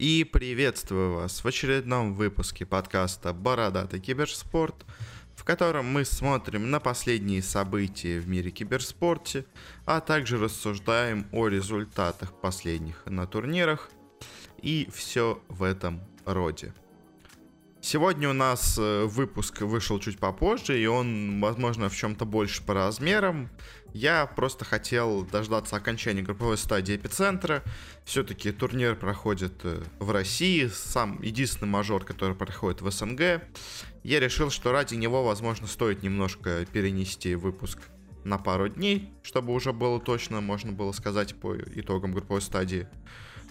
И приветствую вас в очередном выпуске подкаста «Бородатый киберспорт», в котором мы смотрим на последние события в мире киберспорте, а также рассуждаем о результатах последних на турнирах и все в этом роде. Сегодня у нас э, выпуск вышел чуть попозже, и он, возможно, в чем-то больше по размерам. Я просто хотел дождаться окончания групповой стадии эпицентра. Все-таки турнир проходит э, в России, сам единственный мажор, который проходит в СНГ. Я решил, что ради него, возможно, стоит немножко перенести выпуск на пару дней, чтобы уже было точно, можно было сказать по итогам групповой стадии.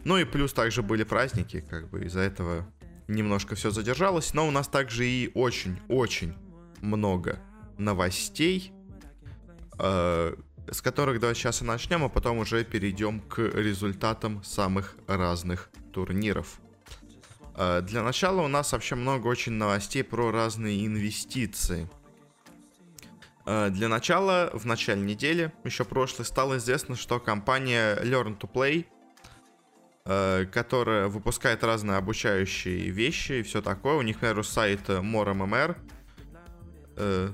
Ну и плюс также были праздники, как бы из-за этого немножко все задержалось, но у нас также и очень-очень много новостей, с которых давай сейчас и начнем, а потом уже перейдем к результатам самых разных турниров. Э, для начала у нас вообще много очень новостей про разные инвестиции. Э, для начала, в начале недели, еще прошлой, стало известно, что компания Learn to Play – Э, которая выпускает разные обучающие вещи и все такое. У них, например, сайт MoreMMR э,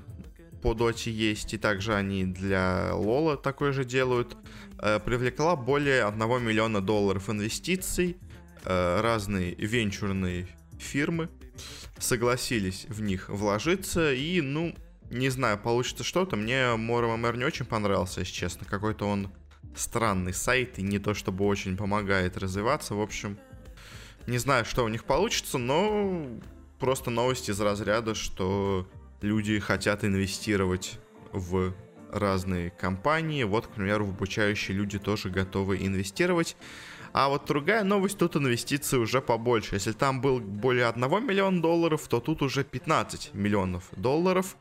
по доте есть, и также они для Лола такое же делают. Э, привлекла более 1 миллиона долларов инвестиций. Разные венчурные фирмы согласились в них вложиться, и, ну, не знаю, получится что-то. Мне MoreMMR не очень понравился, если честно. Какой-то он странный сайт и не то чтобы очень помогает развиваться. В общем, не знаю, что у них получится, но просто новость из разряда, что люди хотят инвестировать в разные компании. Вот, к примеру, в обучающие люди тоже готовы инвестировать. А вот другая новость, тут инвестиции уже побольше. Если там был более 1 миллиона долларов, то тут уже 15 миллионов долларов.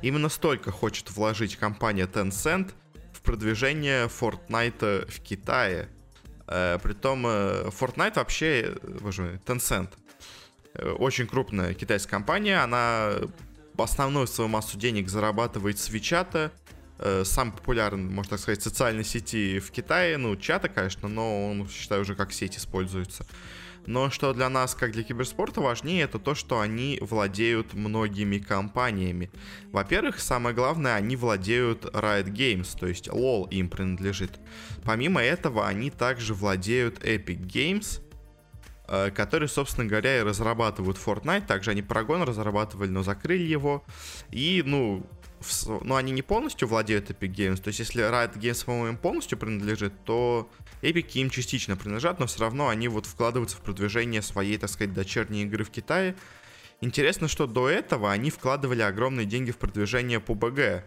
Именно столько хочет вложить компания Tencent – в продвижение Fortnite в Китае. Э, притом э, Fortnite вообще, боже Tencent, э, очень крупная китайская компания, она основную свою массу денег зарабатывает с Вичата, э, самый популярный, можно так сказать, социальной сети в Китае, ну, чата, конечно, но он, считаю, уже как сеть используется. Но что для нас, как для киберспорта, важнее, это то, что они владеют многими компаниями. Во-первых, самое главное, они владеют Riot Games, то есть LoL им принадлежит. Помимо этого, они также владеют Epic Games, которые, собственно говоря, и разрабатывают Fortnite. Также они Paragon разрабатывали, но закрыли его. И, ну, в, ну, они не полностью владеют Epic Games. То есть, если Riot Games, по-моему, полностью принадлежит, то Epic им частично принадлежат, но все равно они вот вкладываются в продвижение своей, так сказать, дочерней игры в Китае. Интересно, что до этого они вкладывали огромные деньги в продвижение PUBG.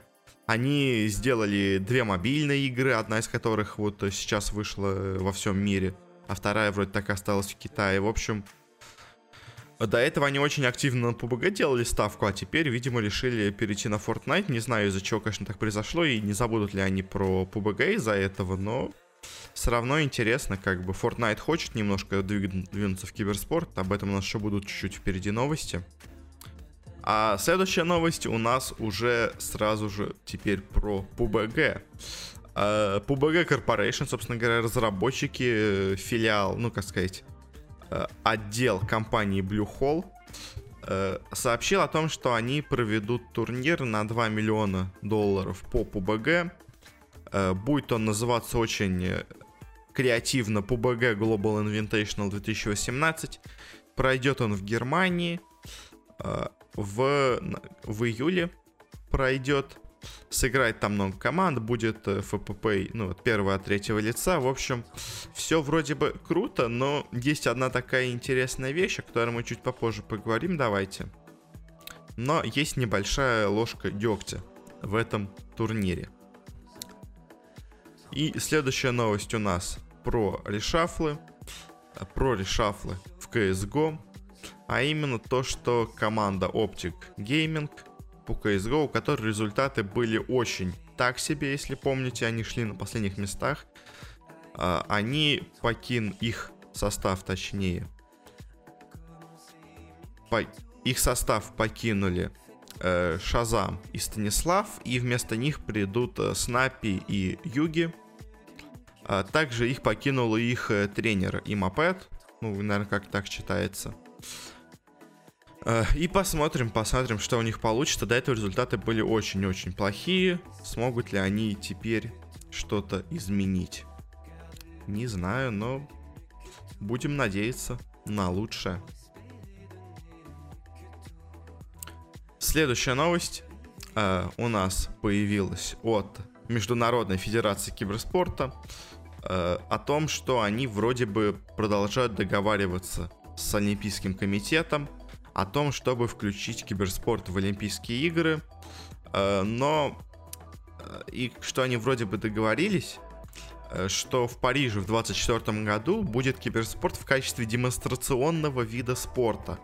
Они сделали две мобильные игры, одна из которых вот сейчас вышла во всем мире, а вторая вроде так осталась в Китае. В общем, до этого они очень активно на PUBG делали ставку, а теперь, видимо, решили перейти на Fortnite. Не знаю, из-за чего, конечно, так произошло, и не забудут ли они про PUBG из-за этого, но все равно интересно, как бы Fortnite хочет немножко двинуться в киберспорт, об этом у нас еще будут чуть-чуть впереди новости. А следующая новость у нас уже сразу же теперь про PUBG. PUBG Corporation, собственно говоря, разработчики, э, филиал, ну, как сказать, Э, отдел компании Blue Hole э, сообщил о том, что они проведут турнир на 2 миллиона долларов по PUBG. Будет он называться очень креативно PUBG Global Invitational 2018. Пройдет он в Германии. В, в июле пройдет. Сыграет там много команд, будет ФПП, э, ну, от первого, от третьего лица. В общем, все вроде бы круто, но есть одна такая интересная вещь, о которой мы чуть попозже поговорим, давайте. Но есть небольшая ложка дегтя в этом турнире. И следующая новость у нас про решафлы. Про решафлы в CSGO. А именно то, что команда Optic Gaming – по CSGO, у которых результаты были очень так себе, если помните, они шли на последних местах. А, они покин их состав, точнее, по... их состав покинули э, Шазам и Станислав, и вместо них придут э, Снапи и Юги. А также их покинул их э, тренер Имапет, Ну, наверное, как так читается. Э, и посмотрим, посмотрим, что у них получится. До этого результаты были очень-очень плохие. Смогут ли они теперь что-то изменить? Не знаю, но будем надеяться на лучшее. Следующая новость э, у нас появилась от Международной Федерации Киберспорта э, о том, что они вроде бы продолжают договариваться с Олимпийским комитетом о том, чтобы включить киберспорт в Олимпийские игры, э, но э, и что они вроде бы договорились, э, что в Париже в 2024 году будет киберспорт в качестве демонстрационного вида спорта.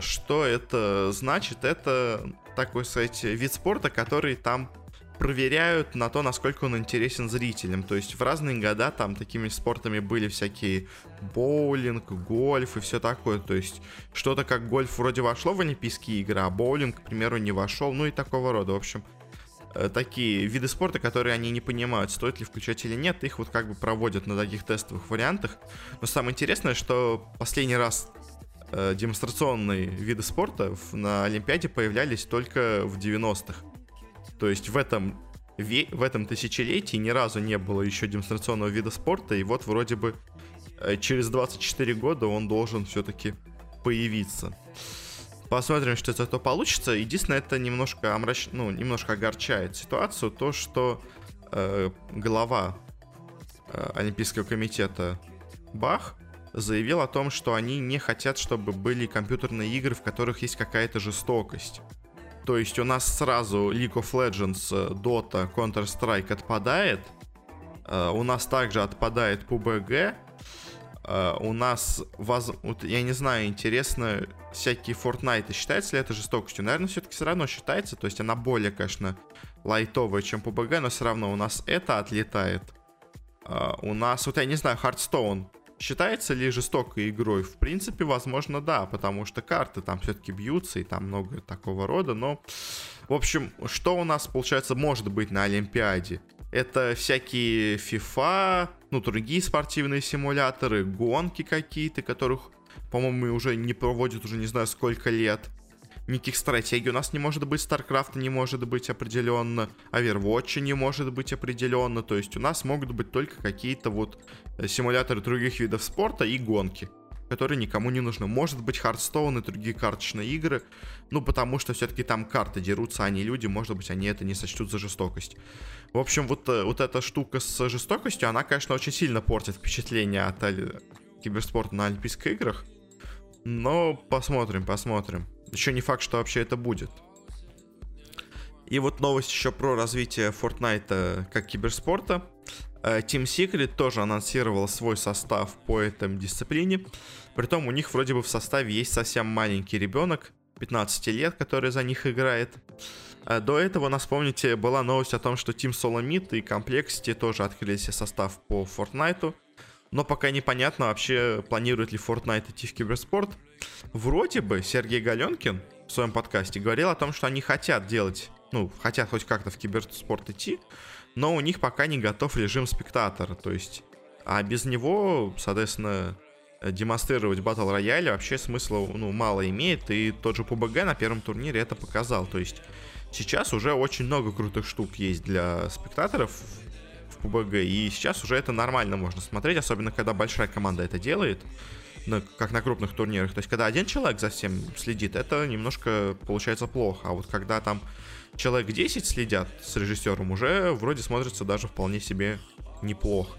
Что это значит? Это такой, сказать, вид спорта, который там проверяют на то, насколько он интересен зрителям. То есть в разные года там такими спортами были всякие боулинг, гольф и все такое. То есть что-то как гольф вроде вошло в Олимпийские игры, а боулинг, к примеру, не вошел. Ну и такого рода. В общем, э, такие виды спорта, которые они не понимают, стоит ли включать или нет, их вот как бы проводят на таких тестовых вариантах. Но самое интересное, что последний раз э, демонстрационные виды спорта на Олимпиаде появлялись только в 90-х. То есть в этом, в этом тысячелетии ни разу не было еще демонстрационного вида спорта, и вот вроде бы э, через 24 года он должен все-таки появиться. Посмотрим, что из этого получится. Единственное, это немножко омрач... ну, немножко огорчает ситуацию, то, что э, глава э, Олимпийского комитета Бах заявил о том, что они не хотят, чтобы были компьютерные игры, в которых есть какая-то жестокость. То есть у нас сразу League of Legends, э, Dota, Counter-Strike отпадает. Uh, у нас также отпадает PUBG. Uh, у нас, воз... я не знаю, интересно, всякие Fortnite, считается ли это жестокостью? Наверное, все-таки все равно считается. То есть она более, конечно, лайтовая, чем PUBG, но все равно у нас это отлетает. У нас, вот я не знаю, Hearthstone Считается ли жестокой игрой? В принципе, возможно, да, потому что карты там все-таки бьются, и там много такого рода, но... В общем, что у нас, получается, может быть на Олимпиаде? Это всякие FIFA, ну, другие спортивные симуляторы, гонки какие-то, которых, по-моему, уже не проводят уже не знаю сколько лет никаких стратегий у нас не может быть, StarCraft не может быть определенно, Overwatch не может быть определенно, то есть у нас могут быть только какие-то вот э, симуляторы других видов спорта и гонки которые никому не нужны. Может быть, Hearthstone и другие карточные игры, ну, потому что все-таки там карты дерутся, а не люди, может быть, они это не сочтут за жестокость. В общем, вот, э, вот эта штука с жестокостью, она, конечно, очень сильно портит впечатление от киберспорта на Олимпийских играх, но посмотрим, посмотрим. Еще не факт, что вообще это будет. И вот новость еще про развитие Fortnite как киберспорта. Э, Team Secret тоже анонсировал свой состав по этой дисциплине. Притом у них вроде бы в составе есть совсем маленький ребенок, 15 лет, который за них играет. Э, до этого, нас помните, была новость о том, что Team Solomid и Complexity тоже открыли себе состав по Fortnite. Но пока непонятно вообще, планирует ли Fortnite идти в киберспорт. Вроде бы Сергей Галенкин в своем подкасте говорил о том, что они хотят делать, ну, хотят хоть как-то в киберспорт идти, но у них пока не готов режим спектатора, то есть, а без него, соответственно, демонстрировать батл рояле вообще смысла, ну, мало имеет, и тот же PUBG на первом турнире это показал, то есть, сейчас уже очень много крутых штук есть для спектаторов в PUBG, и сейчас уже это нормально можно смотреть, особенно когда большая команда это делает, на, как на крупных турнирах. То есть, когда один человек за всем следит, это немножко получается плохо. А вот когда там человек 10 следят с режиссером, уже вроде смотрится даже вполне себе неплохо.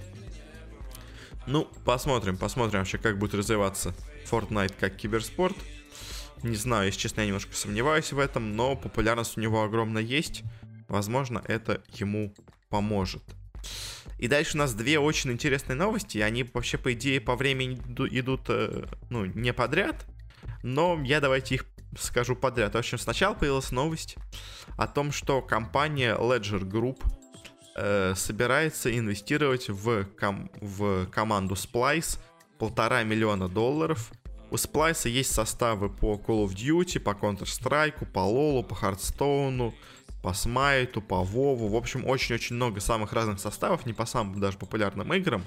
Ну, посмотрим, посмотрим вообще, как будет развиваться Fortnite как киберспорт. Не знаю, если честно, я немножко сомневаюсь в этом, но популярность у него огромно есть. Возможно, это ему поможет. И дальше у нас две очень интересные новости. Они вообще, по идее, по времени идут, э, ну, не подряд. Но я давайте их скажу подряд. В общем, сначала появилась новость о том, что компания Ledger Group э, собирается инвестировать в, ком- в команду Splice полтора миллиона долларов. У Splice есть составы по Call of Duty, по Counter-Strike, по LoL, по Hearthstone, по Смайту, по Вову. В общем, очень-очень много самых разных составов, не по самым даже популярным играм.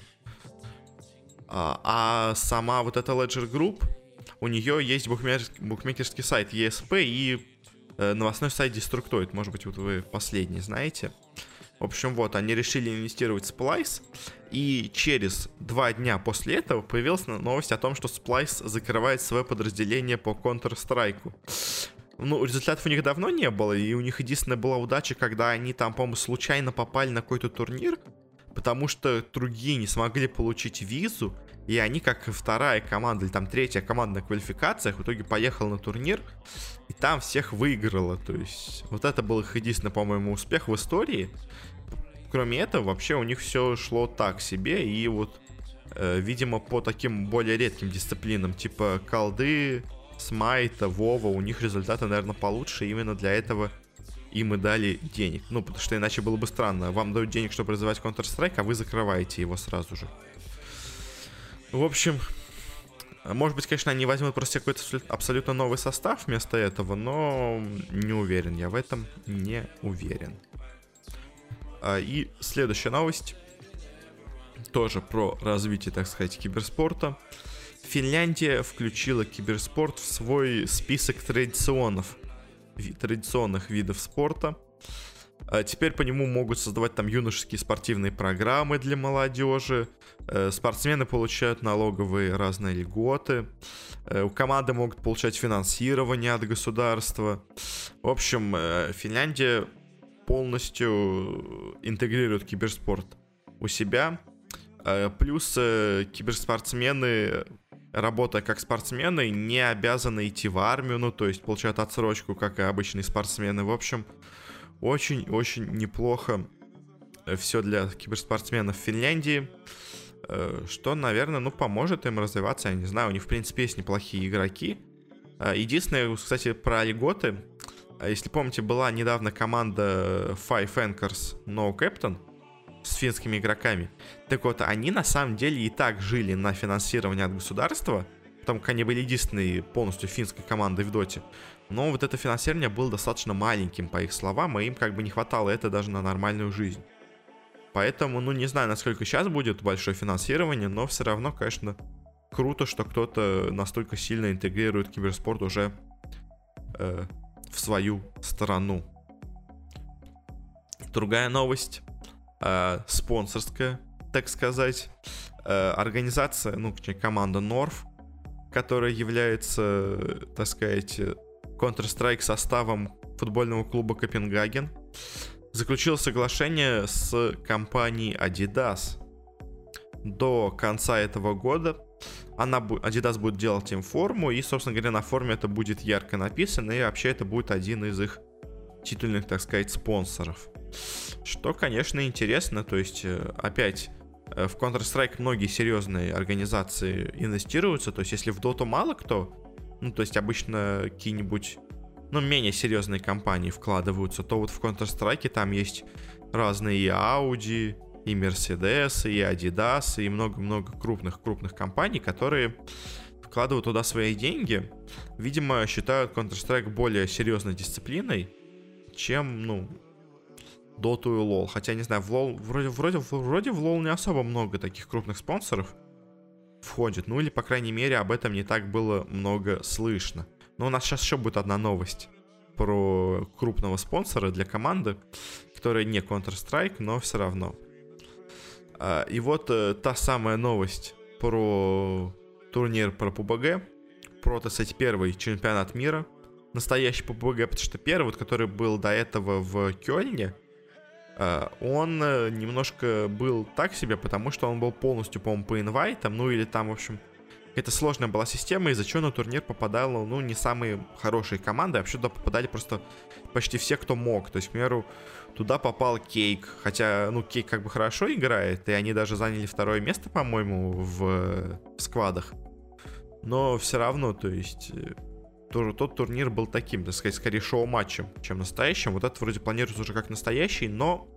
А, а сама вот эта Ledger Group, у нее есть букмекерский, букмекерский сайт ESP и э, новостной сайт Destructoid. Может быть, вот вы последний знаете. В общем, вот, они решили инвестировать в Splice, и через два дня после этого появилась новость о том, что Splice закрывает свое подразделение по Counter-Strike. Ну, результатов у них давно не было, и у них единственная была удача, когда они там, по-моему, случайно попали на какой-то турнир, потому что другие не смогли получить визу, и они, как вторая команда, или там третья команда на квалификациях, в итоге поехала на турнир, и там всех выиграла. То есть, вот это был их единственный, по-моему, успех в истории. Кроме этого, вообще у них все шло так себе, и вот, э, видимо, по таким более редким дисциплинам, типа колды, смайта, вова, у них результаты, наверное, получше, именно для этого им и дали денег. Ну, потому что иначе было бы странно. Вам дают денег, чтобы развивать Counter-Strike, а вы закрываете его сразу же. В общем, может быть, конечно, они возьмут просто какой-то абсолютно новый состав вместо этого, но не уверен. Я в этом не уверен. А, и следующая новость. Тоже про развитие, так сказать, киберспорта. Финляндия включила киберспорт в свой список традиционных традиционных видов спорта. А теперь по нему могут создавать там юношеские спортивные программы для молодежи. Э, спортсмены получают налоговые разные льготы. Э, команды могут получать финансирование от государства. В общем, э, Финляндия полностью интегрирует киберспорт у себя. Плюс киберспортсмены работая как спортсмены, не обязаны идти в армию, ну, то есть получают отсрочку, как и обычные спортсмены. В общем, очень-очень неплохо э, все для киберспортсменов в Финляндии, э, что, наверное, ну, поможет им развиваться, я не знаю, у них, в принципе, есть неплохие игроки. Э, единственное, кстати, про льготы, если помните, была недавно команда Five Anchors No Captain, с финскими игроками. Так вот, они на самом деле и так жили на финансирование от государства, потому как они были единственной полностью финской командой в доте. Но вот это финансирование было достаточно маленьким, по их словам, и им как бы не хватало это даже на нормальную жизнь. Поэтому, ну, не знаю, насколько сейчас будет большое финансирование, но все равно, конечно, круто, что кто-то настолько сильно интегрирует киберспорт уже э, в свою страну. Другая новость э, спонсорская, так сказать, э, организация, ну, команда Норф, которая является, так сказать, Counter-Strike составом футбольного клуба Копенгаген, заключила соглашение с компанией Adidas. До конца этого года она, Adidas будет делать им форму, и, собственно говоря, на форме это будет ярко написано, и вообще это будет один из их титульных, так сказать, спонсоров. Что, конечно, интересно, то есть, э, опять, э, в Counter-Strike многие серьезные организации инвестируются, то есть, если в Dota мало кто, ну, то есть, обычно какие-нибудь, ну, менее серьезные компании вкладываются, то вот в Counter-Strike там есть разные и Audi, и Mercedes, и Adidas, и много-много крупных-крупных компаний, которые вкладывают туда свои деньги. Видимо, считают Counter-Strike более серьезной дисциплиной, чем, ну, Доту и LoL. Хотя, не знаю, в LoL, вроде, вроде, вроде в LoL не особо много таких крупных спонсоров входит. Ну или, по крайней мере, об этом не так было много слышно. Но у нас сейчас еще будет одна новость про крупного спонсора для команды, которая не Counter-Strike, но все равно. А, и вот э, та самая новость про турнир про PUBG, про, так сказать, первый чемпионат мира, настоящий PUBG, потому что первый, вот, который был до этого в Кёльне, он э, немножко был так себе, потому что он был полностью, по-моему, по инвайтам, ну или там, в общем, это сложная была система, из-за чего на турнир попадало, ну, не самые хорошие команды, а вообще туда попадали просто почти все, кто мог. То есть, к примеру, туда попал Кейк, хотя, ну, Кейк как бы хорошо играет, и они даже заняли второе место, по-моему, в, в сквадах. Но все равно, то есть, э, тоже тот турнир был таким, так сказать, скорее шоу-матчем, чем настоящим. Вот это вроде планируется уже как настоящий, но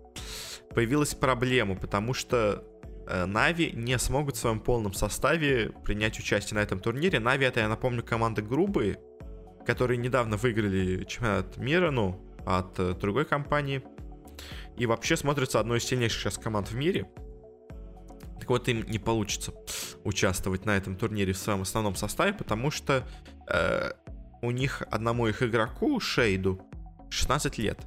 появилась проблема, потому что Нави э, не смогут в своем полном составе принять участие на этом турнире. Нави это, я напомню, команда грубые, которые недавно выиграли чемпионат мира, ну, от э, другой компании. И вообще смотрится одной из сильнейших сейчас команд в мире. Так вот, им не получится участвовать на этом турнире в своем основном составе, потому что э, у них одному их игроку, Шейду, 16 лет.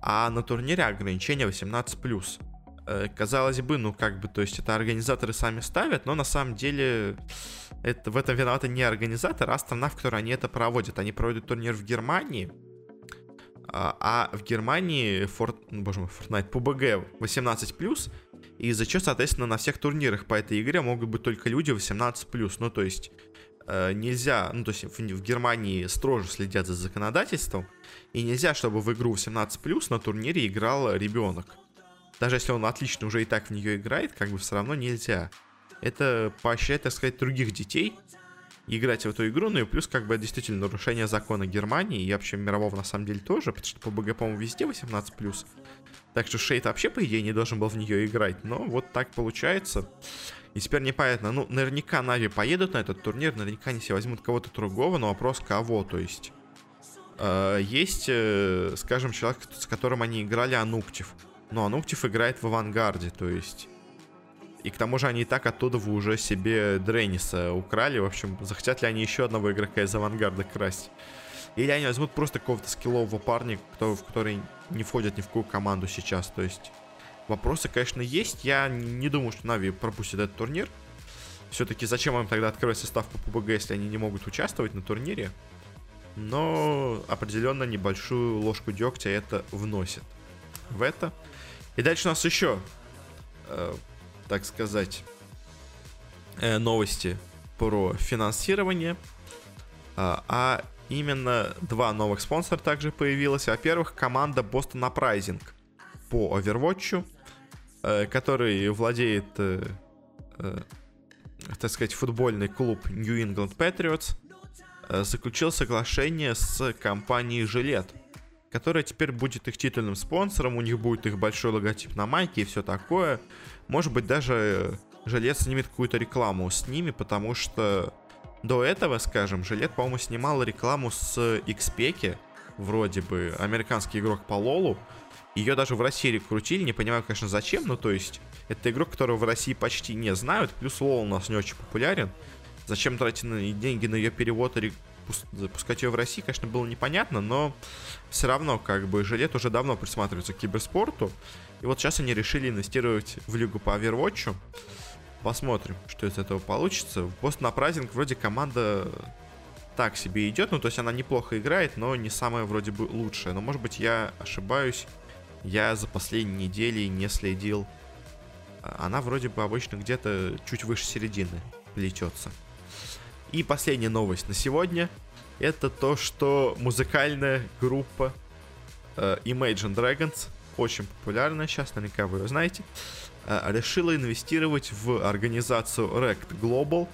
А на турнире ограничение 18+. Э, казалось бы, ну как бы, то есть это организаторы сами ставят, но на самом деле это, в этом виноваты не организаторы, а страна, в которой они это проводят. Они проводят турнир в Германии, а, а в Германии Форт, ну, боже мой, Fortnite, PUBG 18+, и из-за чего, соответственно, на всех турнирах по этой игре могут быть только люди 18+. Ну, то есть нельзя, ну, то есть в, в Германии строже следят за законодательством, и нельзя, чтобы в игру 18+, на турнире играл ребенок. Даже если он отлично уже и так в нее играет, как бы все равно нельзя. Это поощряет, так сказать, других детей играть в эту игру, ну и плюс как бы действительно нарушение закона Германии и вообще мирового на самом деле тоже, потому что по БГ, по-моему, везде 18+. Так что Шейд вообще, по идее, не должен был в нее играть, но вот так получается. И теперь непонятно, ну, наверняка Нави поедут на этот турнир, наверняка они себе возьмут кого-то другого, но вопрос кого, то есть... Э, есть, э, скажем, человек, с которым они играли, Ануктив. Но Ануктив играет в авангарде, то есть... И к тому же они и так оттуда вы уже себе Дрейниса украли. В общем, захотят ли они еще одного игрока из авангарда красть? Или они возьмут просто какого-то скиллового парня, кто, в который не входит ни в какую команду сейчас. То есть вопросы, конечно, есть. Я не думаю, что Нави пропустит этот турнир. Все-таки зачем им тогда открывать состав по ПБГ, если они не могут участвовать на турнире? Но определенно небольшую ложку дегтя это вносит в это. И дальше у нас еще э, так сказать, э, новости про финансирование. А, а именно два новых спонсора также появилось. Во-первых, команда Boston Uprising по Overwatch, э, который владеет, э, так сказать, футбольный клуб New England Patriots, заключил соглашение с компанией Жилет, которая теперь будет их титульным спонсором, у них будет их большой логотип на майке и все такое. Может быть, даже Жилет снимет какую-то рекламу с ними, потому что до этого, скажем, Жилет, по-моему, снимал рекламу с XP, вроде бы, американский игрок по Лолу. Ее даже в России крутили, не понимаю, конечно, зачем, но то есть это игрок, которого в России почти не знают, плюс Лол у нас не очень популярен. Зачем тратить деньги на ее перевод и запускать ее в России, конечно, было непонятно, но все равно, как бы, Жилет уже давно присматривается к киберспорту, и вот сейчас они решили инвестировать в лигу по Overwatch. Посмотрим, что из этого получится. Пост на праздник вроде команда так себе идет. Ну, то есть она неплохо играет, но не самая вроде бы лучшая. Но, может быть, я ошибаюсь. Я за последние недели не следил. Она вроде бы обычно где-то чуть выше середины плетется. И последняя новость на сегодня. Это то, что музыкальная группа э, Imagine Dragons очень популярная сейчас, наверняка вы ее знаете, решила инвестировать в организацию Rect Global, э,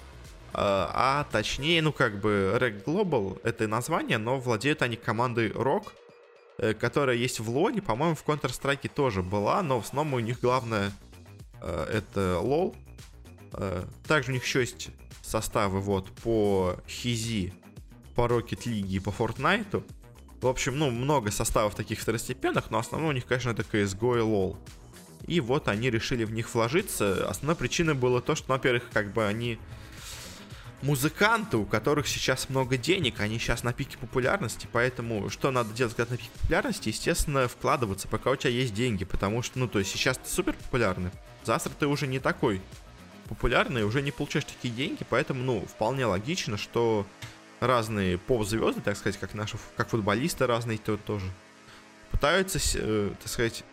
а точнее, ну как бы Rect Global это название, но владеют они командой Rock, э, которая есть в Лоне, по-моему, в Counter-Strike тоже была, но в основном у них главное это LoL. Также у них еще есть составы вот по Хизи, по Rocket League и по Fortnite. В общем, ну, много составов таких второстепенных, но основной у них, конечно, это CSGO и LoL. И вот они решили в них вложиться. Основной причиной было то, что, ну, во-первых, как бы они музыканты, у которых сейчас много денег, они сейчас на пике популярности, поэтому что надо делать, когда на пике популярности? Естественно, вкладываться, пока у тебя есть деньги, потому что, ну, то есть сейчас ты супер популярный, завтра ты уже не такой популярный, уже не получаешь такие деньги, поэтому, ну, вполне логично, что разные поп-звезды, так сказать, как наши, как футболисты разные то, тоже, пытаются, э, так сказать,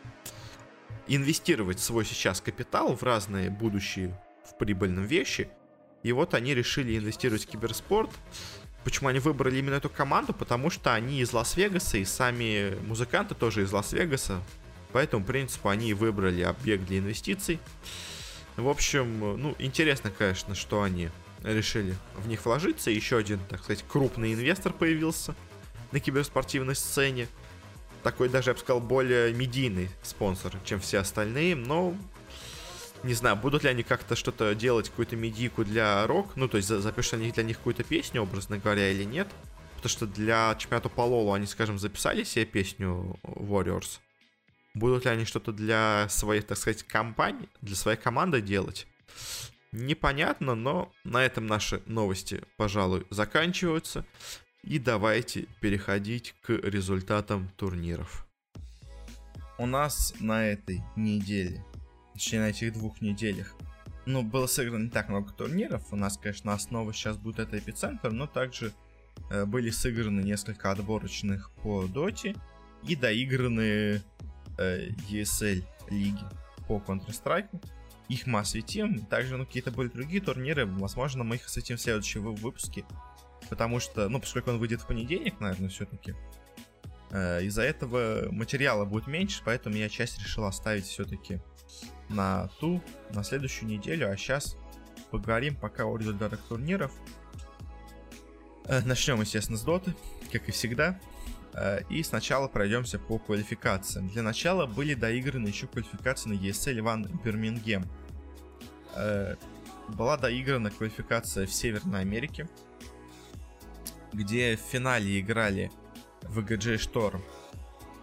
инвестировать свой сейчас капитал в разные будущие в прибыльном вещи. И вот они решили инвестировать в киберспорт. Почему они выбрали именно эту команду? Потому что они из Лас-Вегаса, и сами музыканты тоже из Лас-Вегаса. По этому принципу они выбрали объект для инвестиций. В общем, ну, интересно, конечно, что они решили в них вложиться. Еще один, так сказать, крупный инвестор появился на киберспортивной сцене. Такой даже, я бы сказал, более медийный спонсор, чем все остальные. Но не знаю, будут ли они как-то что-то делать, какую-то медийку для рок, ну, то есть запишут они для них какую-то песню, образно говоря, или нет. Потому что для чемпионата по Лолу они, скажем, записали себе песню Warriors. Будут ли они что-то для своей, так сказать, компании, для своей команды делать? непонятно, но на этом наши новости, пожалуй, заканчиваются. И давайте переходить к результатам турниров. У нас на этой неделе, точнее на этих двух неделях, ну, было сыграно не так много турниров. У нас, конечно, основа сейчас будет это эпицентр, но также э, были сыграны несколько отборочных по доте и доиграны э, ESL лиги по Counter-Strike. Их мы осветим. Также, ну, какие-то были другие турниры. Возможно, мы их осветим в следующем выпуске. Потому что, ну, поскольку он выйдет в понедельник, наверное, все-таки, э, из-за этого материала будет меньше, поэтому я часть решил оставить все-таки на ту, на следующую неделю. А сейчас поговорим пока о результатах турниров. Э, начнем, естественно, с доты, как и всегда. Э, и сначала пройдемся по квалификациям. Для начала были доиграны еще квалификации на ESL Ван Бирмингем. Э, была доиграна квалификация в Северной Америке, где в финале играли VGJ Storm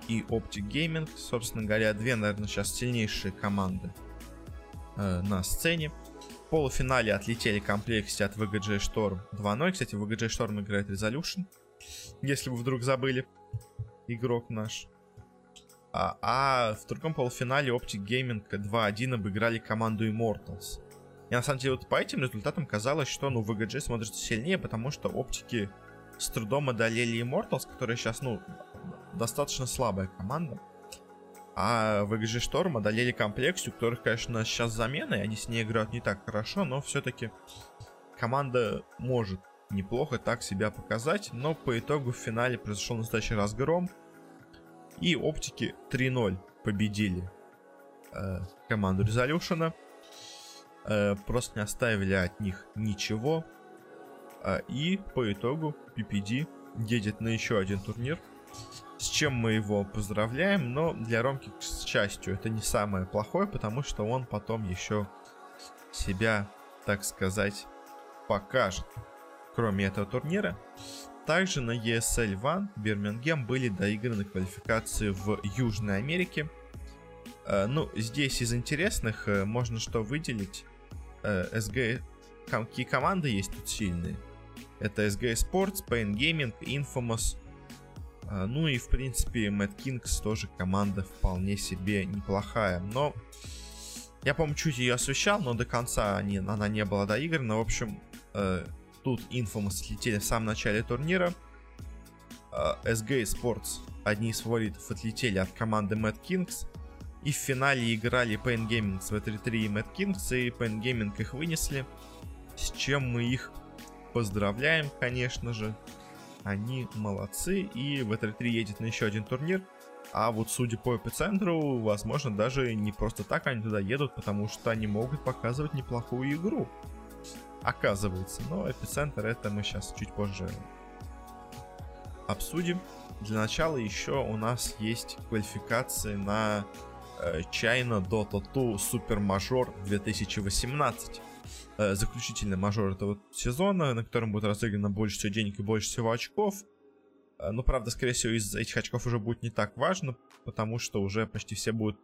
и Optic Gaming. Собственно говоря, две, наверное, сейчас сильнейшие команды э, на сцене. В полуфинале отлетели комплекте от VGJ Storm 2-0. Кстати, VGJ Storm играет Resolution, если вы вдруг забыли игрок наш. А, а в другом полуфинале Optic Gaming 2-1 обыграли команду Immortals. И на самом деле вот по этим результатам казалось, что ну VGG смотрится сильнее, потому что оптики с трудом одолели Immortals, которые сейчас, ну, достаточно слабая команда. А VGG Storm одолели комплексию, у которых, конечно, сейчас замены, они с ней играют не так хорошо, но все-таки команда может неплохо так себя показать, но по итогу в финале произошел настоящий разгром. И оптики 3-0 победили э, команду Resolution. Э, просто не оставили от них ничего. Э, и по итогу PPD едет на еще один турнир. С чем мы его поздравляем, но для Ромки, к счастью, это не самое плохое, потому что он потом еще себя, так сказать, покажет кроме этого турнира. Также на ESL One Бирмингем были доиграны квалификации в Южной Америке. Э, ну, здесь из интересных э, можно что выделить. Э, SG... Какие команды есть тут сильные? Это SG Sports, Pain Gaming, Infamous. Ну и, в принципе, Mad Kings тоже команда вполне себе неплохая. Но я, по-моему, чуть ее освещал, но до конца они, она не была доиграна. В общем, Тут Infamous отлетели в самом начале турнира. SG а, Sports, одни из фаворитов, отлетели от команды Mad Kings. И в финале играли Pain Gaming с V3 и Mad Kings, и Pain Gaming их вынесли. С чем мы их поздравляем, конечно же. Они молодцы, и V3 едет на еще один турнир. А вот судя по эпицентру, возможно, даже не просто так они туда едут, потому что они могут показывать неплохую игру оказывается. Но эпицентр это мы сейчас чуть позже обсудим. Для начала еще у нас есть квалификации на э, China Dota 2 Super Major 2018. Э, заключительный мажор этого сезона, на котором будет разыграно больше всего денег и больше всего очков. Э, ну, правда, скорее всего, из этих очков уже будет не так важно, потому что уже почти все будут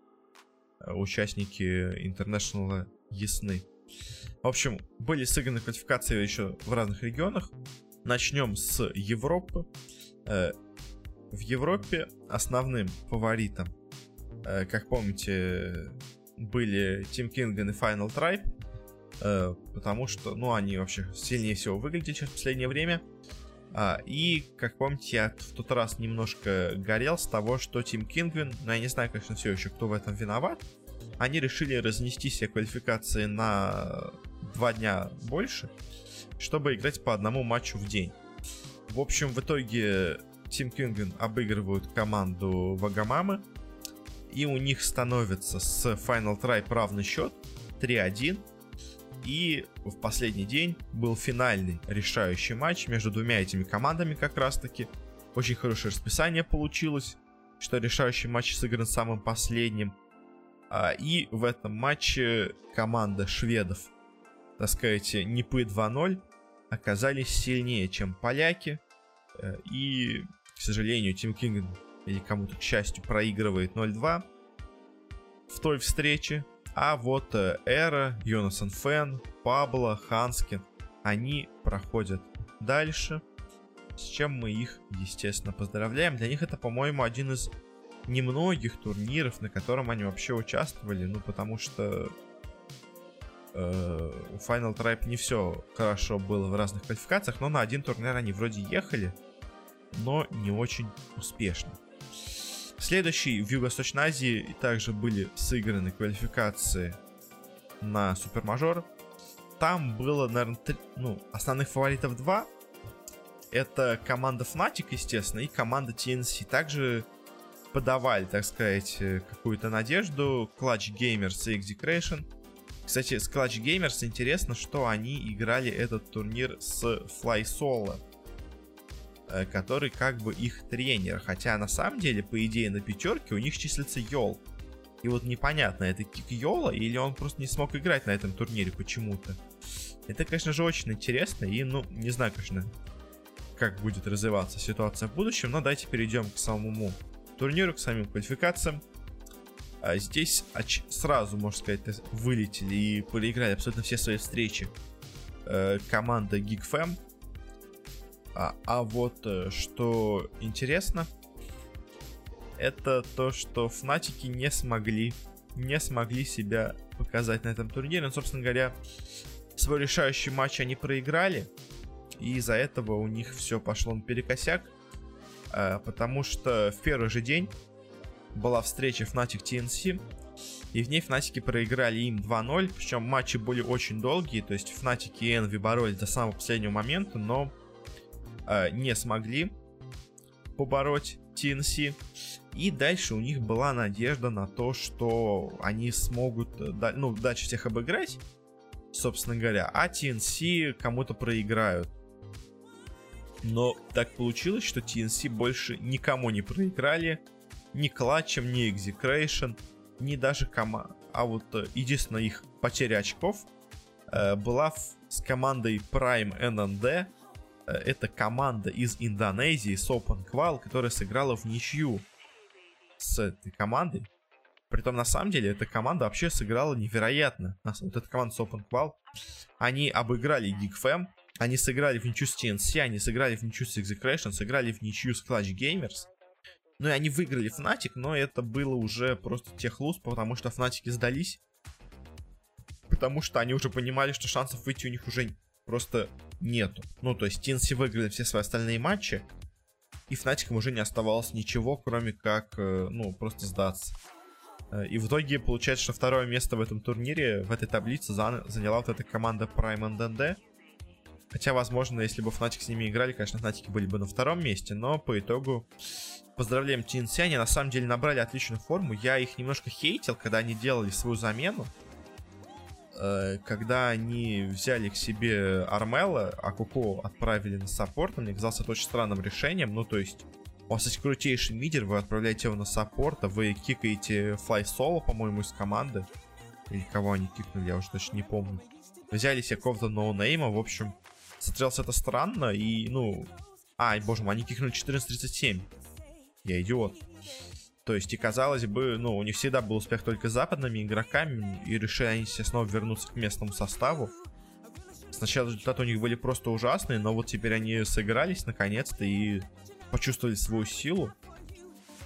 э, участники International ясны. В общем, были сыграны квалификации еще в разных регионах. Начнем с Европы. В Европе основным фаворитом, как помните, были Team Kingen и Final Tribe. Э, потому что, ну, они вообще сильнее всего выглядят сейчас в последнее время. А, и, как помните, я в тот раз немножко горел с того, что Team Kingwin, но я не знаю, конечно, все еще, кто в этом виноват, они решили разнести все квалификации на два дня больше, чтобы играть по одному матчу в день. В общем, в итоге Team Kingen обыгрывают команду Вагамамы, и у них становится с Final Try равный счет 3-1. И в последний день был финальный решающий матч между двумя этими командами как раз таки. Очень хорошее расписание получилось, что решающий матч сыгран самым последним. А, и в этом матче команда шведов так сказать, НИПы 2.0 оказались сильнее, чем поляки. Э, и, к сожалению, Тим Кинг или кому-то, к счастью, проигрывает 0-2 в той встрече. А вот э, Эра, Йонасан Фен, Пабло, Ханскин, они проходят дальше, с чем мы их, естественно, поздравляем. Для них это, по-моему, один из немногих турниров, на котором они вообще участвовали, ну, потому что э, у Final Tribe не все хорошо было в разных квалификациях, но на один турнир они вроде ехали, но не очень успешно. Следующий в Юго-Восточной Азии также были сыграны квалификации на Супермажор. Там было, наверное, три, ну, основных фаворитов два. Это команда Fnatic, естественно, и команда TNC. Также подавали, так сказать, э, какую-то надежду Clutch Gamers и Execration. Кстати, с Clutch Gamers интересно, что они играли этот турнир с Fly Solo. Э, который как бы их тренер. Хотя на самом деле, по идее, на пятерке у них числится Йол. И вот непонятно, это кик Йола или он просто не смог играть на этом турнире почему-то. Это, конечно же, очень интересно и, ну, не знаю, конечно, как будет развиваться ситуация в будущем, но давайте перейдем к самому турниру, к самим квалификациям. А здесь сразу, можно сказать, вылетели и проиграли абсолютно все свои встречи э, команда GeekFam. А, а вот э, что интересно, это то, что Фнатики не смогли, не смогли себя показать на этом турнире. Ну, собственно говоря, свой решающий матч они проиграли, и из-за этого у них все пошло на перекосяк, э, потому что в первый же день была встреча Fnatic TNC, и в ней Фнатики проиграли им 2-0, причем матчи были очень долгие, то есть Фнатики и Envy боролись до самого последнего момента, но не смогли побороть TNC. И дальше у них была надежда на то, что они смогут э, ну, дальше всех обыграть, собственно говоря, а TNC кому-то проиграют. Но так получилось, что TNC больше никому не проиграли. Ни клатчем, ни экзекрейшн, ни даже кома... А вот э, единственная их потеря очков э, была в... с командой Prime NND, Э, это команда из Индонезии, Сопан Квал, которая сыграла в ничью с этой командой. Притом, на самом деле, эта команда вообще сыграла невероятно. Вот эта команда Сопан Квал. Они обыграли GeekFam, они сыграли в ничью с TNC, они сыграли в ничью с Execration, сыграли в ничью с Clutch Gamers. Ну и они выиграли Fnatic, но это было уже просто техлуз, потому что Fnatic сдались. Потому что они уже понимали, что шансов выйти у них уже просто нету. Ну, то есть TNC выиграли все свои остальные матчи, и Фнатикам уже не оставалось ничего, кроме как, э, ну, просто сдаться. Э, и в итоге получается, что второе место в этом турнире, в этой таблице заняла вот эта команда Prime NDD. Хотя, возможно, если бы Fnatic с ними играли, конечно, Fnatic были бы на втором месте, но по итогу поздравляем TNC, они на самом деле набрали отличную форму. Я их немножко хейтил, когда они делали свою замену. Э, когда они взяли к себе Армела, а Куку отправили на саппорт, мне казалось это очень странным решением. Ну, то есть, у вас есть крутейший мидер, вы отправляете его на саппорт, а вы кикаете Fly Solo, по-моему, из команды. Или кого они кикнули, я уже точно не помню. Взяли себе какого-то ноунейма, в общем, смотрелось это странно, и, ну... Ай, боже мой, они кикнули 14.37. Я идиот. То есть, и казалось бы, ну, у них всегда был успех только с западными игроками, и решили они все снова вернуться к местному составу. Сначала результаты у них были просто ужасные, но вот теперь они сыгрались наконец-то и почувствовали свою силу.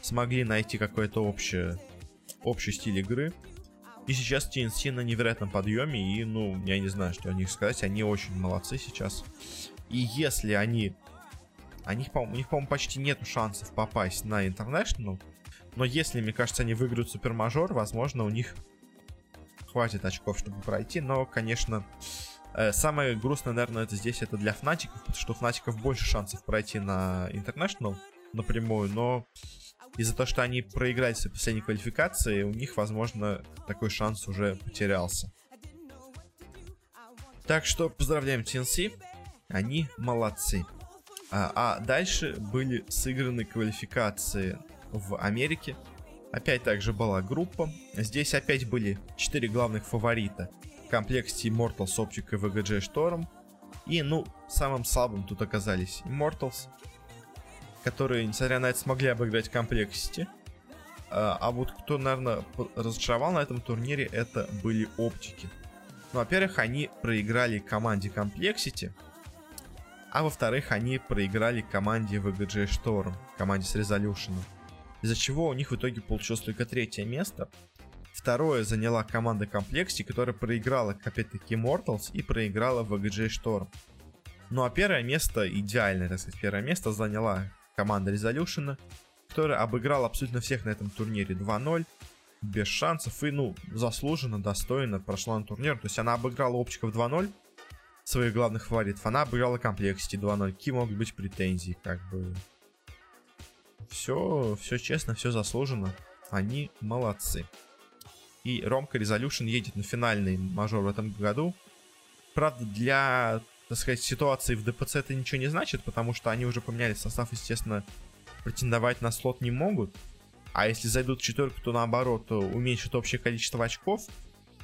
Смогли найти какой-то общий, общий стиль игры. И сейчас TNC на невероятном подъеме, и, ну, я не знаю, что о них сказать, они очень молодцы сейчас. И если они... Они, у них, по-моему, почти нет шансов попасть на International, но если, мне кажется, они выиграют супермажор, возможно, у них хватит очков, чтобы пройти. Но, конечно, э, самое грустное, наверное, это здесь это для Fnatic ов, потому что у Fnatic ов больше шансов пройти на International напрямую, но из-за того, что они проиграли свои последние квалификации, у них, возможно, такой шанс уже потерялся. Так что поздравляем TNC, они молодцы. А, а дальше были сыграны квалификации в Америке. Опять также была группа. Здесь опять были четыре главных фаворита. Complexity, Immortals, Optic и VGJ Storm. И, ну, самым слабым тут оказались Immortals, которые, несмотря на это, смогли обыграть Complexity. А, а вот кто, наверное, разочаровал на этом турнире, это были оптики. Ну, во-первых, они проиграли команде Complexity, а во-вторых, они проиграли команде VGJ Storm, команде с Resolution. Из-за чего у них в итоге получилось только третье место. Второе заняла команда Complexity, которая проиграла, опять-таки, Immortals и проиграла VGJ Storm. Ну а первое место, идеальное, так сказать, первое место заняла команда Resolution, которая обыграла абсолютно всех на этом турнире 2-0, без шансов и, ну, заслуженно, достойно прошла на турнир. То есть она обыграла оптиков 2-0, своих главных фаворитов. Она обыграла комплексити 2-0. Какие могут быть претензии, как бы... Все, все честно, все заслуженно. Они молодцы. И Ромка Resolution едет на финальный мажор в этом году. Правда, для, так сказать, ситуации в ДПЦ это ничего не значит, потому что они уже поменяли состав, естественно, претендовать на слот не могут. А если зайдут в четверку, то наоборот, уменьшит общее количество очков.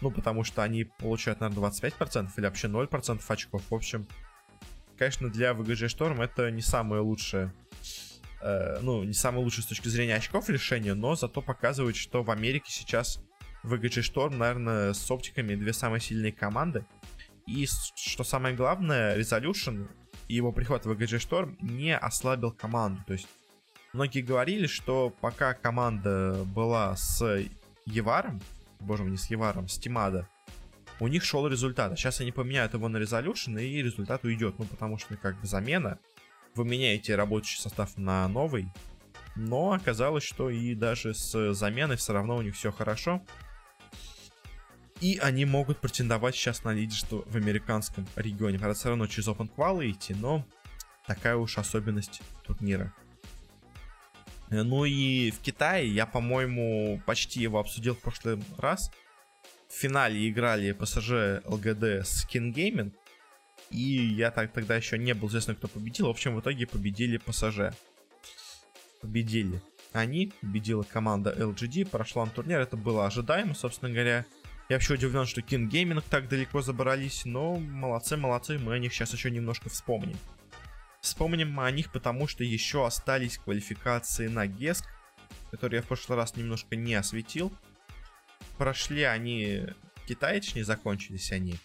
Ну, потому что они получают, наверное, 25% или вообще 0% очков. В общем, конечно, для VGG Storm это не самое лучшее. Э, ну, не самое лучшее с точки зрения очков решение, но зато показывает, что в Америке сейчас VGG Storm, наверное, с оптиками две самые сильные команды. И, что самое главное, Resolution и его приход в VGG Storm не ослабил команду. То есть Многие говорили, что пока команда была с Еваром, боже мой, не с Еваром, с Тимада, у них шел результат. А сейчас они поменяют его на Resolution, и результат уйдет. Ну, потому что, как бы, замена. Вы меняете рабочий состав на новый. Но оказалось, что и даже с заменой все равно у них все хорошо. И они могут претендовать сейчас на лидерство в американском регионе. Правда, все равно через Open Qual идти, но такая уж особенность турнира. Ну и в Китае я, по-моему, почти его обсудил в прошлый раз. В финале играли PSG ЛГД с King Gaming. И я так, тогда еще не был известно, кто победил. В общем, в итоге победили PSG. Победили они, победила команда LGD, прошла на турнир. Это было ожидаемо, собственно говоря. Я вообще удивлен, что King Gaming так далеко забрались, но молодцы, молодцы, мы о них сейчас еще немножко вспомним. Вспомним мы о них, потому что еще остались квалификации на ГЕСК, которые я в прошлый раз немножко не осветил. Прошли они Китай, точнее закончились они.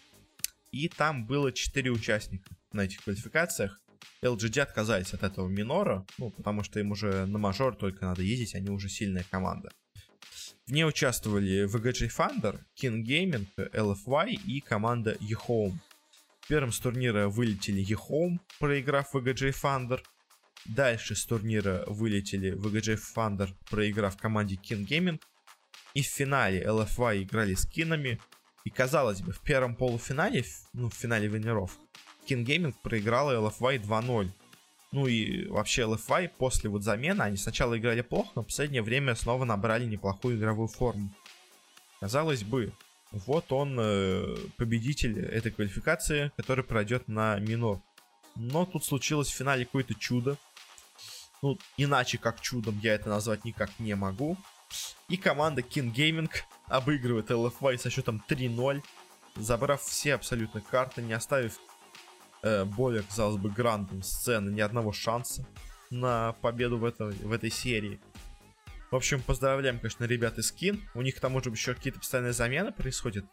И там было 4 участника на этих квалификациях. LGD отказались от этого минора, ну, потому что им уже на мажор только надо ездить, они уже сильная команда. В ней участвовали VGJ Thunder, King Gaming, LFY и команда eHome. Первым с турнира вылетели eHome, проиграв VGJ Thunder. Дальше с турнира вылетели VGJ Thunder, проиграв команде King Gaming. И в финале LFY играли с Кинами. И казалось бы, в первом полуфинале, ну, в финале винеров, King Gaming проиграла LFY 2-0. Ну и вообще LFY после вот замены, они сначала играли плохо, но в последнее время снова набрали неплохую игровую форму. Казалось бы, вот он э, победитель этой квалификации, который пройдет на минор. Но тут случилось в финале какое-то чудо. Ну, иначе как чудом я это назвать никак не могу. И команда King Gaming обыгрывает LFY со счетом 3-0, забрав все абсолютно карты, не оставив э, более, казалось бы, грандом сцены ни одного шанса на победу в, это, в этой серии. В общем, поздравляем, конечно, ребят из Скин. У них к тому же еще какие-то постоянные замены происходят.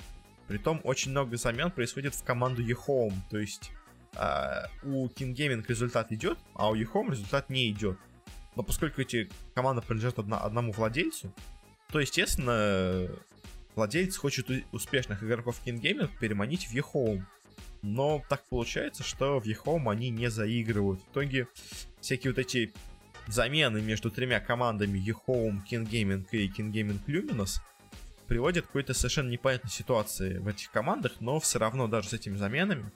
Притом, очень много замен происходит в команду eHome. То есть, э, у King Gaming результат идет, а у eHome результат не идет. Но поскольку эти команды принадлежат одна, одному владельцу, то, естественно, владелец хочет успешных игроков King Gaming переманить в eHome. Но так получается, что в eHome они не заигрывают. В итоге всякие вот эти замены между тремя командами eHome, King Gaming и King Gaming Luminous приводят к какой-то совершенно непонятной ситуации в этих командах, но все равно даже с этими заменами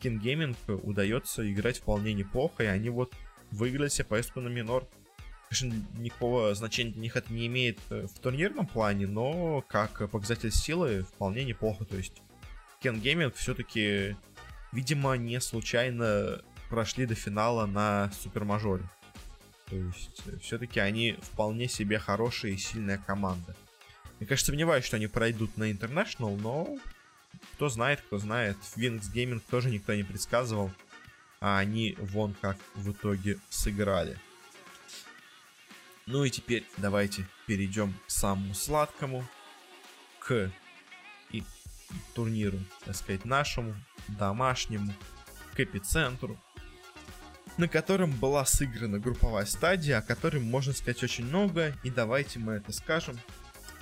King Gaming удается играть вполне неплохо, и они вот выиграли себе поездку на минор. Конечно, никакого значения для них это не имеет э, в турнирном плане, но как показатель силы вполне неплохо. То есть Ken Gaming все-таки, видимо, не случайно прошли до финала на супермажоре. То есть, э, все-таки они вполне себе хорошая и сильная команда. Я, конечно, сомневаюсь, что они пройдут на International, но кто знает, кто знает. Wings Gaming тоже никто не предсказывал. А они вон как в итоге сыграли. Ну и теперь давайте перейдем к самому сладкому, к и турниру, так сказать, нашему, домашнему, к эпицентру, на котором была сыграна групповая стадия, о которой можно сказать очень много, и давайте мы это скажем.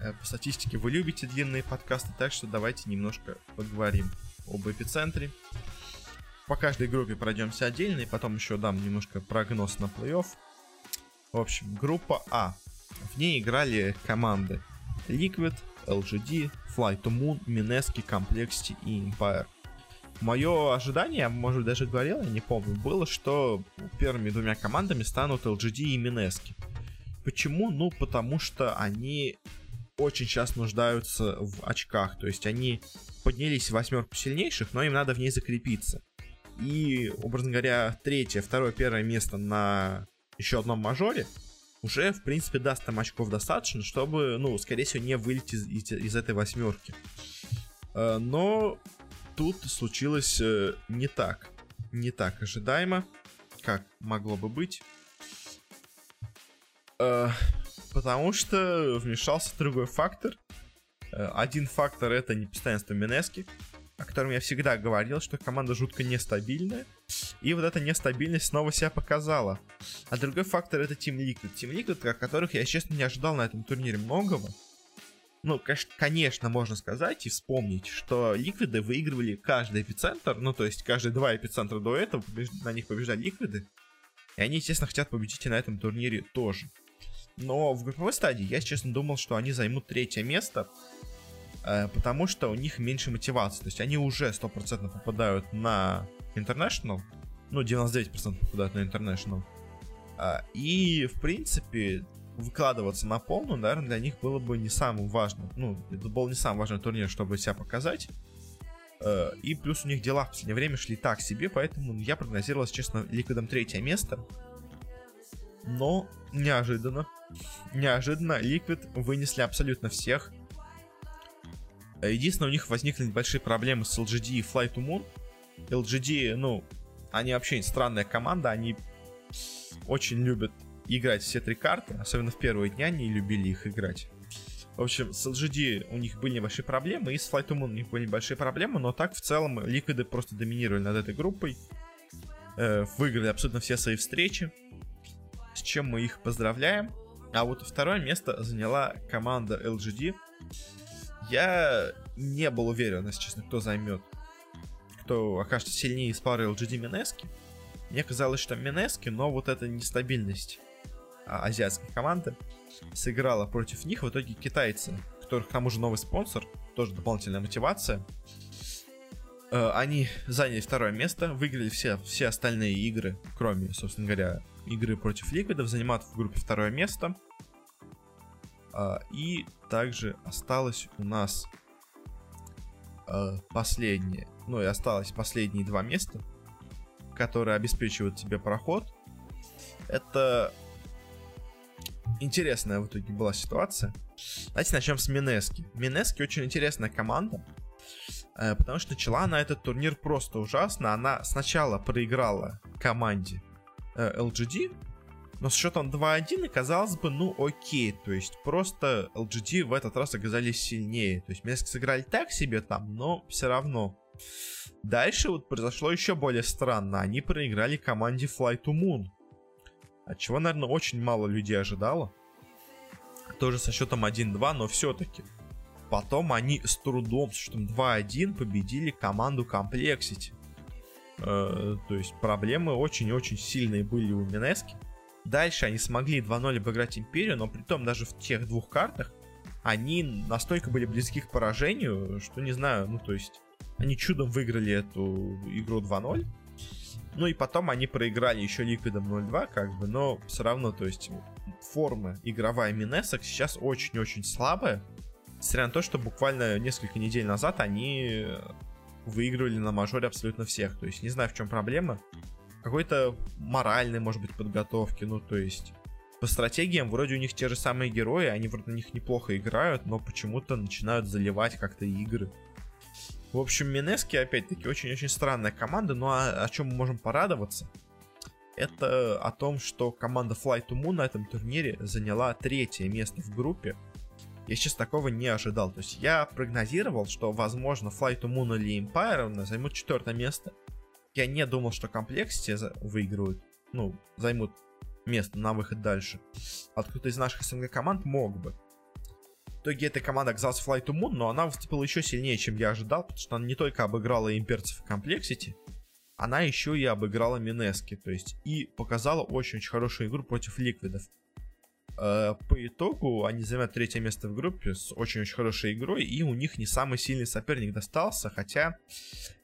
Э, по статистике вы любите длинные подкасты, так что давайте немножко поговорим об эпицентре. По каждой группе пройдемся отдельно, и потом еще дам немножко прогноз на плей-офф. В общем, группа А. В ней играли команды Liquid, LGD, Fly to Moon, Mineski, Complexity и Empire. Мое ожидание, может, даже говорил, я не помню, было, что первыми двумя командами станут LGD и Mineski. Почему? Ну, потому что они очень сейчас нуждаются в очках. То есть они поднялись в восьмерку сильнейших, но им надо в ней закрепиться. И, образно говоря, третье, второе, первое место на еще одном мажоре уже, в принципе, даст там очков достаточно, чтобы, ну, скорее всего, не вылететь из, из, из этой восьмерки. Э, но тут случилось э, не так. Не так ожидаемо, как могло бы быть. Э, потому что вмешался другой фактор. Один фактор это непостоянство Минески, о котором я всегда говорил, что команда жутко нестабильная. И вот эта нестабильность снова себя показала. А другой фактор это Team Liquid. Team Liquid, о которых я, честно, не ожидал на этом турнире многого. Ну, конечно, можно сказать и вспомнить, что Ликвиды выигрывали каждый эпицентр, ну, то есть каждые два эпицентра до этого на них побеждали Ликвиды. И они, естественно, хотят победить и на этом турнире тоже. Но в групповой стадии я, честно, думал, что они займут третье место, потому что у них меньше мотивации. То есть они уже 100% попадают на International, ну, 99% попадают на International. А, и, в принципе, выкладываться на полную, наверное, для них было бы не самым важным. Ну, это был не самый важный турнир, чтобы себя показать. Э, и плюс у них дела в последнее время шли так себе, поэтому я прогнозировал, честно, Liquid ом третье место. Но неожиданно, неожиданно Liquid вынесли абсолютно всех. Единственное, у них возникли небольшие проблемы с LGD и Fly to Moon. LGD, ну, они вообще странная команда, они очень любят играть все три карты, особенно в первые дни они любили их играть. В общем, с LGD у них были небольшие проблемы, и с Flight Moon у них были небольшие проблемы, но так в целом Ликвиды просто доминировали над этой группой. Э, выиграли абсолютно все свои встречи, с чем мы их поздравляем. А вот второе место заняла команда LGD. Я не был уверен, если честно, кто займет, кто окажется сильнее из пары LGD Минески. Мне казалось, что Минески, но вот эта нестабильность а, азиатской команды сыграла против них. В итоге китайцы, которых к тому же новый спонсор, тоже дополнительная мотивация. Э, они заняли второе место, выиграли все, все остальные игры, кроме, собственно говоря, игры против Ликвидов, занимают в группе второе место. Э, и также осталось у нас э, последнее, ну и осталось последние два места, которые обеспечивают тебе проход. Это интересная в итоге была ситуация. Давайте начнем с Минески. Минески очень интересная команда, э, потому что начала на этот турнир просто ужасно. Она сначала проиграла команде э, LGD, но с счетом 2-1, казалось бы, ну окей, то есть просто LGD в этот раз оказались сильнее. То есть Минески сыграли так себе там, но все равно. Дальше вот произошло еще более странно. Они проиграли команде Fly to Moon. От чего, наверное, очень мало людей ожидало. Тоже со счетом 1-2, но все-таки. Потом они с трудом, с счетом 2-1, победили команду Complexity. Э, то есть проблемы очень-очень сильные были у Минески. Дальше они смогли 2-0 обыграть Империю, но при том даже в тех двух картах они настолько были близки к поражению, что не знаю, ну то есть они чудом выиграли эту игру 2-0. Ну и потом они проиграли еще Ликвидом 0-2, как бы, но все равно, то есть форма игровая Минесок сейчас очень-очень слабая. Несмотря на то, что буквально несколько недель назад они выигрывали на мажоре абсолютно всех. То есть не знаю, в чем проблема. Какой-то моральной, может быть, подготовки. Ну, то есть по стратегиям вроде у них те же самые герои, они вроде на них неплохо играют, но почему-то начинают заливать как-то игры. В общем, Минески, опять-таки, очень-очень странная команда, но о, о чем мы можем порадоваться? это о том, что команда Fly to Moon на этом турнире заняла третье место в группе. Я сейчас такого не ожидал. То есть я прогнозировал, что, возможно, Fly to Moon или Empire займут четвертое место. Я не думал, что Complexity выигрывают, ну, займут место на выход дальше. А кто-то из наших СНГ команд мог бы. В итоге эта команда оказалась Fly to Moon, но она выступила еще сильнее, чем я ожидал, потому что она не только обыграла имперцев и Complexity, она еще и обыграла Минески, то есть и показала очень-очень хорошую игру против ликвидов. Э, по итогу они занимают третье место в группе с очень-очень хорошей игрой, и у них не самый сильный соперник достался, хотя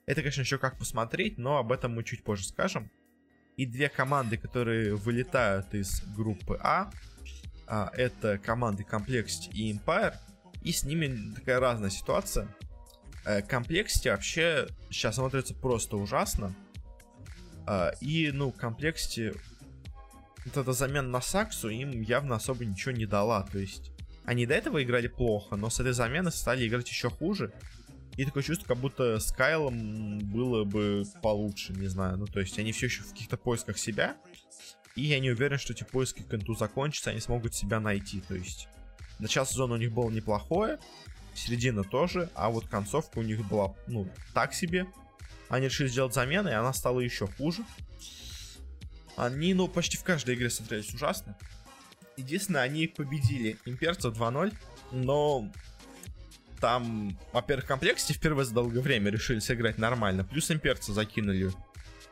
это, конечно, еще как посмотреть, но об этом мы чуть позже скажем. И две команды, которые вылетают из группы А, а это команды Complexity и Empire, и с ними такая разная ситуация. Э, Complexity вообще сейчас смотрится просто ужасно. А, и, ну, Complexity вот эта замена на Саксу им явно особо ничего не дала. То есть они до этого играли плохо, но с этой замены стали играть еще хуже. И такое чувство, как будто с Кайлом было бы получше, не знаю. Ну, то есть они все еще в каких-то поисках себя. И я не уверен, что эти поиски к конту закончатся, они смогут себя найти. То есть начало сезона у них было неплохое, середина тоже, а вот концовка у них была, ну, так себе. Они решили сделать замены, и она стала еще хуже. Они, ну, почти в каждой игре смотрелись ужасно. Единственное, они победили имперцев 2-0, но там, во-первых, комплекте впервые за долгое время решили сыграть нормально. Плюс имперцы закинули.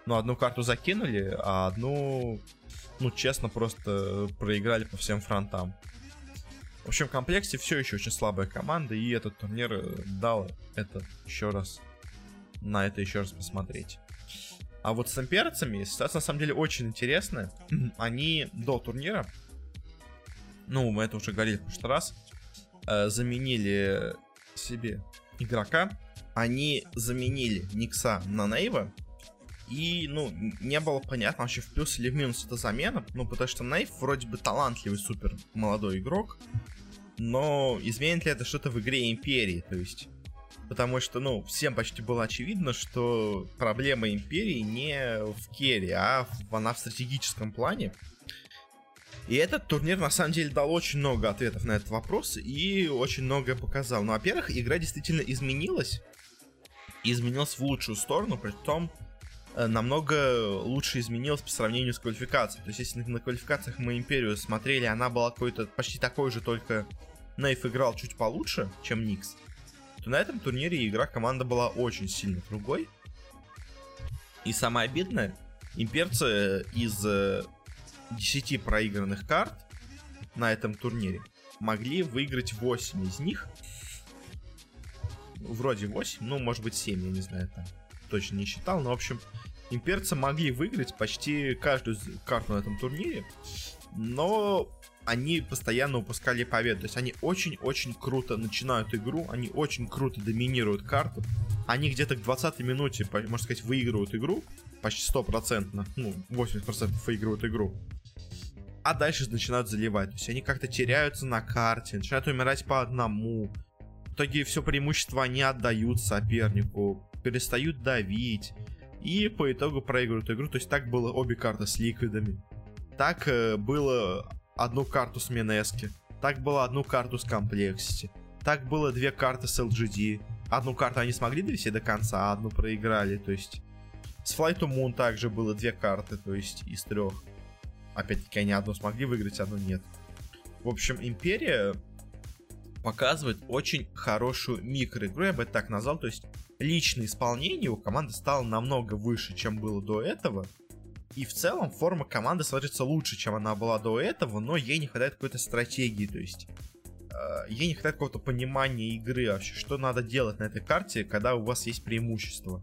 Ну, одну карту закинули, а одну, ну, честно, просто проиграли по всем фронтам. В общем, в комплекте все еще очень слабая команда, и этот турнир дал это еще раз, на это еще раз посмотреть. А вот с имперцами ситуация на самом деле очень интересная. Они до турнира, ну, мы это уже говорили в прошлый раз, э, заменили себе игрока. Они заменили Никса на Нейва. И, ну, не было понятно вообще в плюс или в минус эта замена. Ну, потому что Нейв вроде бы талантливый, супер молодой игрок. Но изменит ли это что-то в игре Империи? То есть Потому что, ну, всем почти было очевидно, что проблема Империи не в керри, а в, она в стратегическом плане. И этот турнир, на самом деле, дал очень много ответов на этот вопрос и очень многое показал. Ну, во-первых, игра действительно изменилась. изменилась в лучшую сторону, при том э, намного лучше изменилась по сравнению с квалификацией. То есть, если на квалификациях мы Империю смотрели, она была какой-то почти такой же, только Нейф играл чуть получше, чем Никс то на этом турнире игра команда была очень сильно другой. И самое обидное, имперцы из 10 э, проигранных карт на этом турнире могли выиграть 8 из них. Вроде 8, ну, может быть 7, я не знаю, там точно не считал, но, в общем, имперцы могли выиграть почти каждую карту на этом турнире, но они постоянно упускали победу. То есть они очень-очень круто начинают игру, они очень круто доминируют карту. Они где-то к 20 минуте, можно сказать, выигрывают игру. Почти стопроцентно, ну, 80% выигрывают игру. А дальше начинают заливать. То есть они как-то теряются на карте, начинают умирать по одному. В итоге все преимущество они отдают сопернику, перестают давить. И по итогу проигрывают игру. То есть так было обе карты с ликвидами. Так э, было одну карту с Минески. Так было одну карту с Complexity. Так было две карты с LGD. Одну карту они смогли довести до конца, а одну проиграли. То есть с Flight to Moon также было две карты, то есть из трех. Опять-таки они одну смогли выиграть, одну нет. В общем, Империя показывает очень хорошую микроигру, я бы это так назвал. То есть личное исполнение у команды стало намного выше, чем было до этого. И в целом форма команды смотрится лучше, чем она была до этого, но ей не хватает какой-то стратегии, то есть э, ей не хватает какого-то понимания игры вообще, что надо делать на этой карте, когда у вас есть преимущество.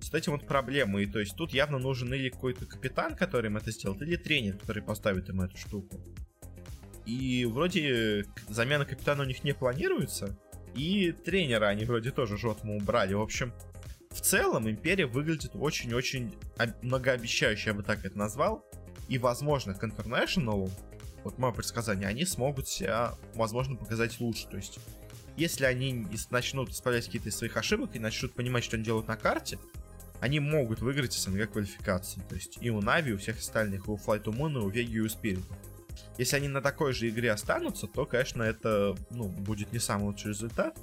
С этим вот проблемы, и то есть тут явно нужен или какой-то капитан, который им это сделает, или тренер, который поставит им эту штуку. И вроде замена капитана у них не планируется, и тренера они вроде тоже жестко убрали. В общем, в целом Империя выглядит очень-очень многообещающе, я бы так это назвал. И, возможно, к International, вот мое предсказание, они смогут себя, возможно, показать лучше. То есть, если они начнут исправлять какие-то из своих ошибок и начнут понимать, что они делают на карте, они могут выиграть СНГ квалификацию. То есть и у Нави, и у всех остальных, и у Flight Moon, и у Веги, и у Spirit. Если они на такой же игре останутся, то, конечно, это ну, будет не самый лучший результат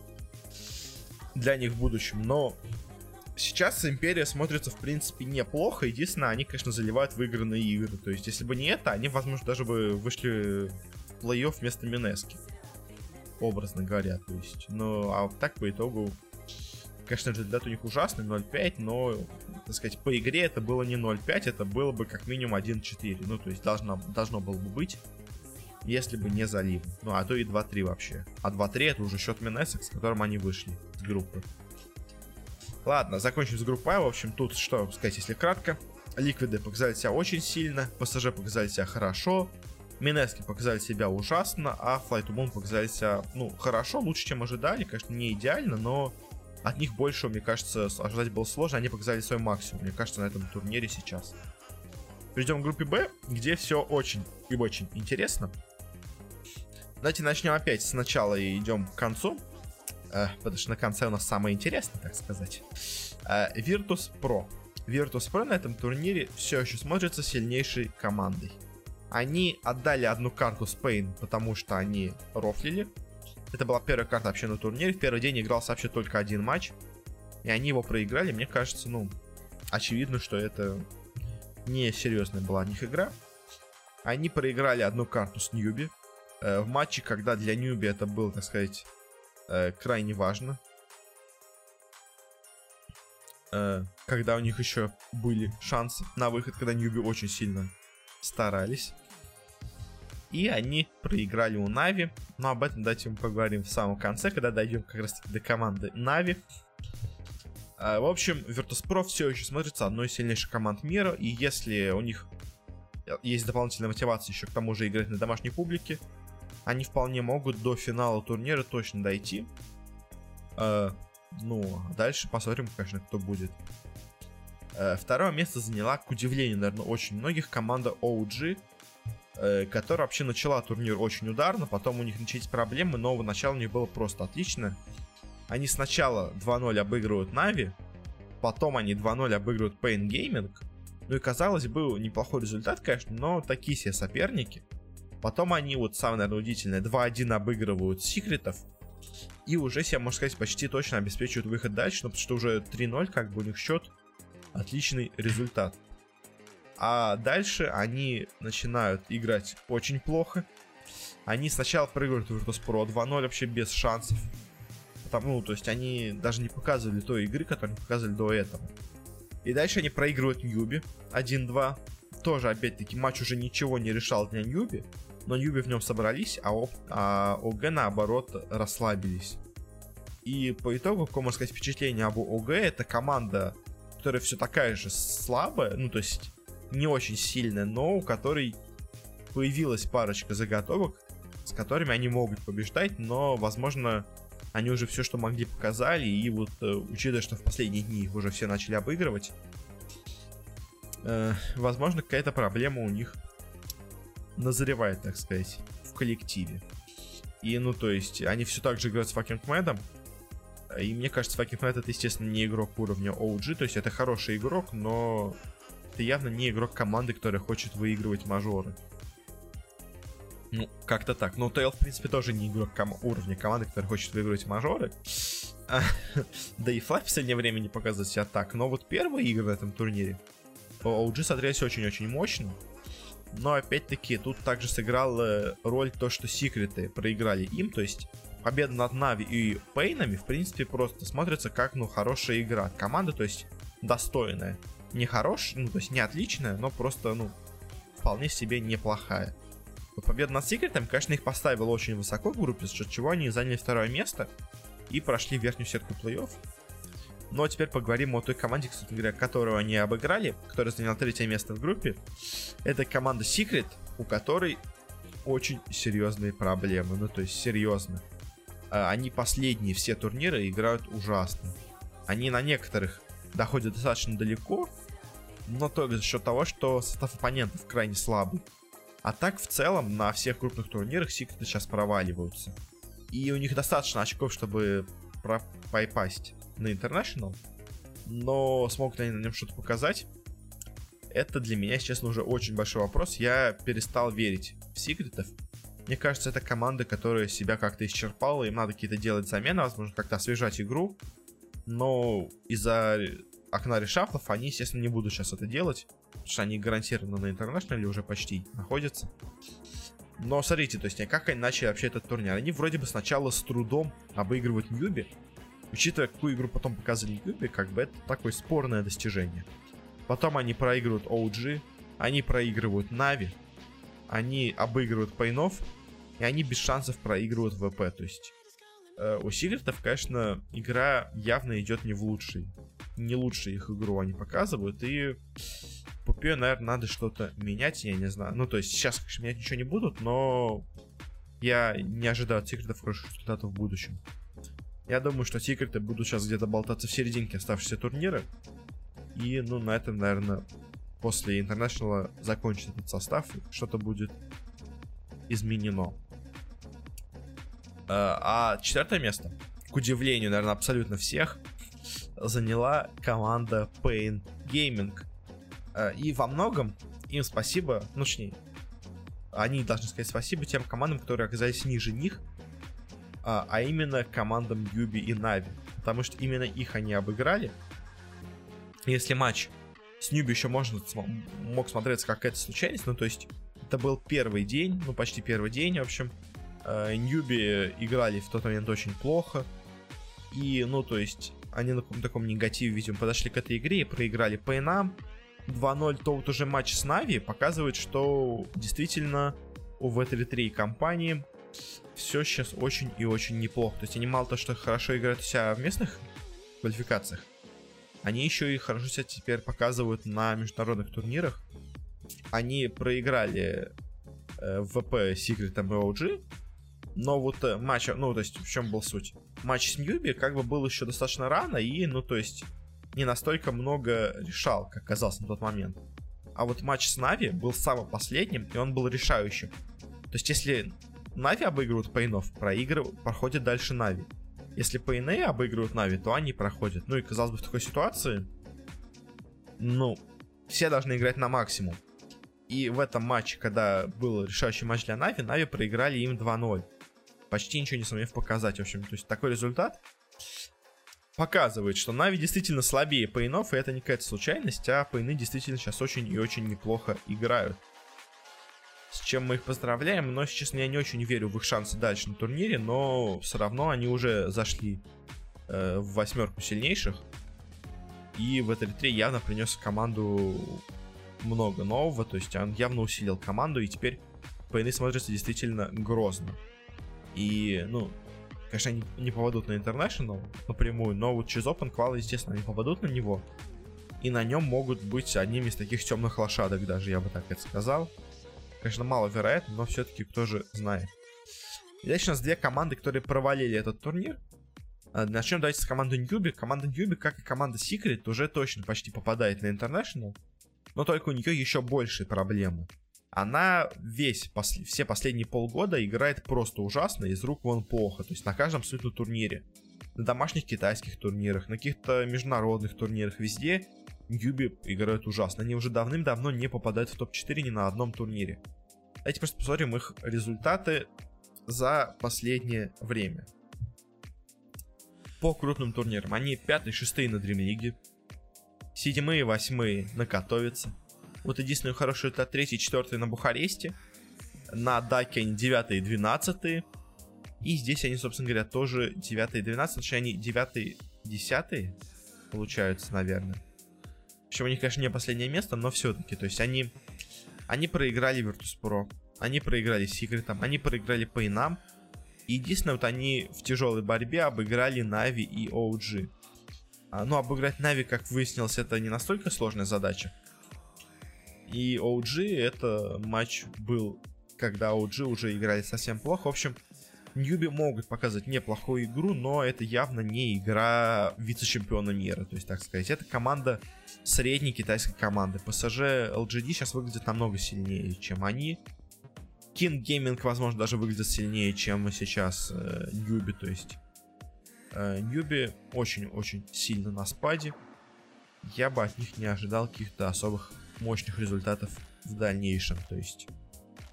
для них в будущем. Но сейчас Империя смотрится, в принципе, неплохо. Единственное, они, конечно, заливают выигранные игры. То есть, если бы не это, они, возможно, даже бы вышли в плей-офф вместо Минески. Образно говоря. То есть, ну, а так по итогу Конечно, результат у них ужасный, 0.5, но, так сказать, по игре это было не 0.5, это было бы как минимум 1.4. Ну, то есть должно, должно было бы быть, если бы не залив. Ну, а то и 2-3 вообще. А 2-3 это уже счет Минесок, с которым они вышли с группы. Ладно, закончим с группой. В общем, тут что сказать, если кратко. Ликвиды показали себя очень сильно, ПСЖ показали себя хорошо, Минески показали себя ужасно, а Flight to Moon показали себя, ну, хорошо, лучше, чем ожидали. Конечно, не идеально, но от них больше, мне кажется, ожидать было сложно. Они показали свой максимум, мне кажется, на этом турнире сейчас. Перейдем к группе Б, где все очень и очень интересно. Давайте начнем опять сначала и идем к концу. Э, потому что на конце у нас самое интересное, так сказать. Э, Virtus Pro. Virtus Pro на этом турнире все еще смотрится сильнейшей командой. Они отдали одну карту Spain, потому что они рофлили. Это была первая карта вообще на турнире. В первый день игрался вообще только один матч. И они его проиграли. Мне кажется, ну, очевидно, что это не серьезная была у них игра. Они проиграли одну карту с Ньюби. Э, в матче, когда для Ньюби это было, так сказать, э, крайне важно. Э, когда у них еще были шансы на выход, когда Ньюби очень сильно старались. И они проиграли у Нави. Но об этом давайте мы поговорим в самом конце, когда дойдем как раз до команды Нави. А, в общем, Virtus.pro все еще смотрится одной из сильнейших команд мира. И если у них есть дополнительная мотивация еще к тому же играть на домашней публике, они вполне могут до финала турнира точно дойти. А, ну, а дальше посмотрим, конечно, кто будет. А, второе место заняла, к удивлению, наверное, очень многих, команда OG Э, которая вообще начала турнир очень ударно, потом у них начались проблемы, но начало у них было просто отлично. Они сначала 2-0 обыгрывают Нави, потом они 2-0 обыгрывают Pain Gaming, ну и казалось бы, неплохой результат, конечно, но такие себе соперники. Потом они, вот самое, наверное, удивительное, 2-1 обыгрывают Секретов. И уже себе, можно сказать, почти точно обеспечивают выход дальше, ну, потому что уже 3-0, как бы у них счет. Отличный результат. А дальше они начинают играть очень плохо. Они сначала проигрывают Virtus.pro 2-0 вообще без шансов. Потому, ну, то есть они даже не показывали той игры, которую они показывали до этого. И дальше они проигрывают Ньюби 1-2. Тоже, опять-таки, матч уже ничего не решал для Ньюби. Но Ньюби в нем собрались, а, О, а ОГ, наоборот, расслабились. И по итогу, какое можно сказать впечатление об ОГ, это команда, которая все такая же слабая, ну, то есть не очень сильная, но у которой появилась парочка заготовок, с которыми они могут побеждать, но, возможно, они уже все, что могли, показали, и вот, э, учитывая, что в последние дни их уже все начали обыгрывать, э, возможно, какая-то проблема у них назревает, так сказать, в коллективе. И, ну, то есть, они все так же играют с Fucking Madом, и мне кажется, Fucking Mad это, естественно, не игрок уровня OG, то есть это хороший игрок, но это явно не игрок команды, которая хочет выигрывать мажоры. Ну, как-то так. Но Тейл, в принципе, тоже не игрок ком- уровня команды, которая хочет выигрывать мажоры. да и Флай в последнее время не показывает себя так. Но вот первые игры в этом турнире OG смотрелись очень-очень мощно. Но опять-таки тут также сыграл роль то, что секреты проиграли им. То есть победа над Нави и Пейнами, в принципе, просто смотрится как, ну, хорошая игра от команды, то есть достойная не хорош, ну, то есть не отличная, но просто, ну, вполне себе неплохая. Вот победа над Секретом, конечно, их поставила очень высоко в группе, за счет чего они заняли второе место и прошли верхнюю сетку плей-офф. Но теперь поговорим о той команде, кстати говоря, которую они обыграли, которая заняла третье место в группе. Это команда Secret, у которой очень серьезные проблемы. Ну, то есть, серьезно. А, они последние все турниры играют ужасно. Они на некоторых доходят достаточно далеко, но только за счет того, что состав оппонентов крайне слабый. А так, в целом, на всех крупных турнирах секреты сейчас проваливаются. И у них достаточно очков, чтобы попасть на International. но смогут они на нем что-то показать? Это для меня, честно, уже очень большой вопрос. Я перестал верить в секретов. Мне кажется, это команда, которая себя как-то исчерпала, им надо какие-то делать замены, возможно, как-то освежать игру. Но из-за окна reshuffle ов они, естественно, не будут сейчас это делать, потому что они гарантированно на International е уже почти находятся. Но смотрите, то есть как они начали вообще этот турнир? Они вроде бы сначала с трудом обыгрывают Newbee, учитывая, какую игру потом показали Newbee, как бы это такое спорное достижение. Потом они проигрывают OG, они проигрывают Na'Vi, они обыгрывают paiN ов, и они без шансов проигрывают VP. То есть э, у Сигритов, конечно, игра явно идет не в лучший. Не лучшую их игру они показывают, и Пупе, наверное, надо что-то менять, я не знаю. Ну, то есть сейчас, конечно, менять ничего не будут, но я не ожидаю от Секретов хороших результатов в будущем. Я думаю, что Секреты будут сейчас где-то болтаться в серединке оставшихся турнира. И, ну, на этом, наверное, после Интернешнала закончится этот состав, что-то будет изменено. Э, а четвертое место, к удивлению, наверное, абсолютно всех, заняла команда Pain Gaming. Э, и во многом им спасибо, ну, точнее, они должны сказать спасибо тем командам, которые оказались ниже них, а, а именно командам Юби и Нави. Потому что именно их они обыграли. Если матч с Ньюби еще можно мог смотреться как какая-то случайность, ну то есть это был первый день, ну почти первый день, в общем. Э, Ньюби играли в тот момент очень плохо. И, ну то есть, они на каком-то таком негативе, видимо, подошли к этой игре и проиграли Пейнам. 2-0, то вот уже матч с Нави показывает, что действительно у V3 компании все сейчас очень и очень неплохо. То есть они мало то, что хорошо играют себя в местных квалификациях, они еще и хорошо себя теперь показывают на международных турнирах. Они проиграли э, VP, Secret и но вот э, матч, ну, то есть, в чем был суть? Матч с Newbee как бы был еще достаточно рано и, ну, то есть, не настолько много решал, как казалось на тот момент. А вот матч с Na'Vi был самым последним, и он был решающим. То есть, если Na'Vi обыгрывают paiN ов, проигрывают, проходит дальше Na'Vi. Если paiN ы обыгрывают Na'Vi, то они проходят. Ну и казалось бы в такой ситуации, ну, все должны играть на максимум. И в этом матче, когда был решающий матч для Na'Vi, Na'Vi проиграли им 2-0. Почти ничего не сумев показать, в общем. То есть такой результат показывает, что Na'Vi действительно слабее paiN ов, и это не какая-то случайность, а paiN ы действительно сейчас очень и очень неплохо играют. С чем мы их поздравляем, но, честно, я не очень верю в их шансы дальше на турнире, но все равно они уже зашли э, в восьмерку сильнейших. И в этой 3 явно принес команду много нового, то есть он явно усилил команду, и теперь Пейны смотрятся действительно грозно. И, ну, конечно, они не попадут на International напрямую, но вот через Open Qual, естественно, они попадут на него. И на нем могут быть одними из таких темных лошадок, даже я бы так это сказал. Конечно, маловероятно, но все-таки кто же знает. Здесь у нас две команды, которые провалили этот турнир. А, Начнем давайте с команды Ньюби. Команда Ньюби, как и команда Secret, уже точно почти попадает на International. Но только у нее еще большие проблемы. Она весь, пос, все последние полгода играет просто ужасно, из рук вон плохо. То есть на каждом абсолютно турнире. На домашних китайских турнирах, на каких-то международных турнирах, везде Ньюби играют ужасно. Они уже давным-давно не попадают в топ-4 ни на одном турнире. Давайте просто посмотрим их результаты за последнее время. По крупным турнирам. Они 5-6 на Dream League. 7 8 на Катовице. Вот единственный хороший результат 3 4 на Бухаресте. На Даке они 9 и 12. И здесь они, собственно говоря, тоже 9 и 12. Значит, они 9 10 получаются, наверное. Причем у них, конечно, не последнее место, но все-таки. То есть они, они проиграли Virtus.pro, они проиграли Секретом, они проиграли Пейнам. И единственное, вот они в тяжелой борьбе обыграли Нави и OG. А, ну, обыграть Нави, как выяснилось, это не настолько сложная задача. И OG, это матч был, когда OG уже играли совсем плохо. В общем, Ньюби могут показать неплохую игру, но это явно не игра вице-чемпиона мира, то есть, так сказать. Это команда средней китайской команды. PSG LGD сейчас выглядит намного сильнее, чем они. King Gaming, возможно, даже выглядит сильнее, чем сейчас э, то есть... Э, очень-очень сильно на спаде. я бы от них не ожидал каких-то особых мощных результатов в дальнейшем. То есть,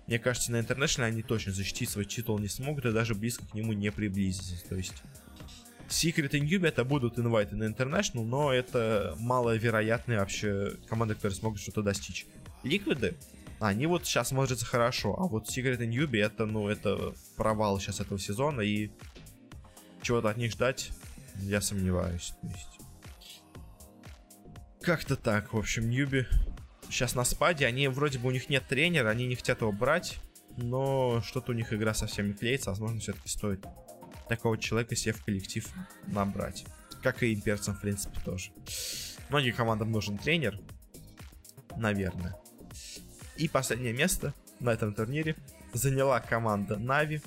мне кажется, на International они точно защитить свой титул не смогут и даже близко к нему не приблизиться. То есть, Secret и Newbie это будут инвайты на International, но это маловероятные вообще команды, которые смогут что-то достичь. Ликвиды, они вот сейчас смотрятся хорошо, а вот Secret и Newbie это, ну, это провал сейчас этого сезона, и чего-то от них ждать, я сомневаюсь. То есть... Как-то так, в общем, Ньюби сейчас на спаде, они вроде бы у них нет тренера, они не хотят его брать, но что-то у них игра совсем не клеится, возможно, все-таки стоит такого человека себе в коллектив набрать. Как и имперцам, в принципе, тоже. Многим командам нужен тренер. Наверное. И последнее место на этом турнире заняла команда Нави,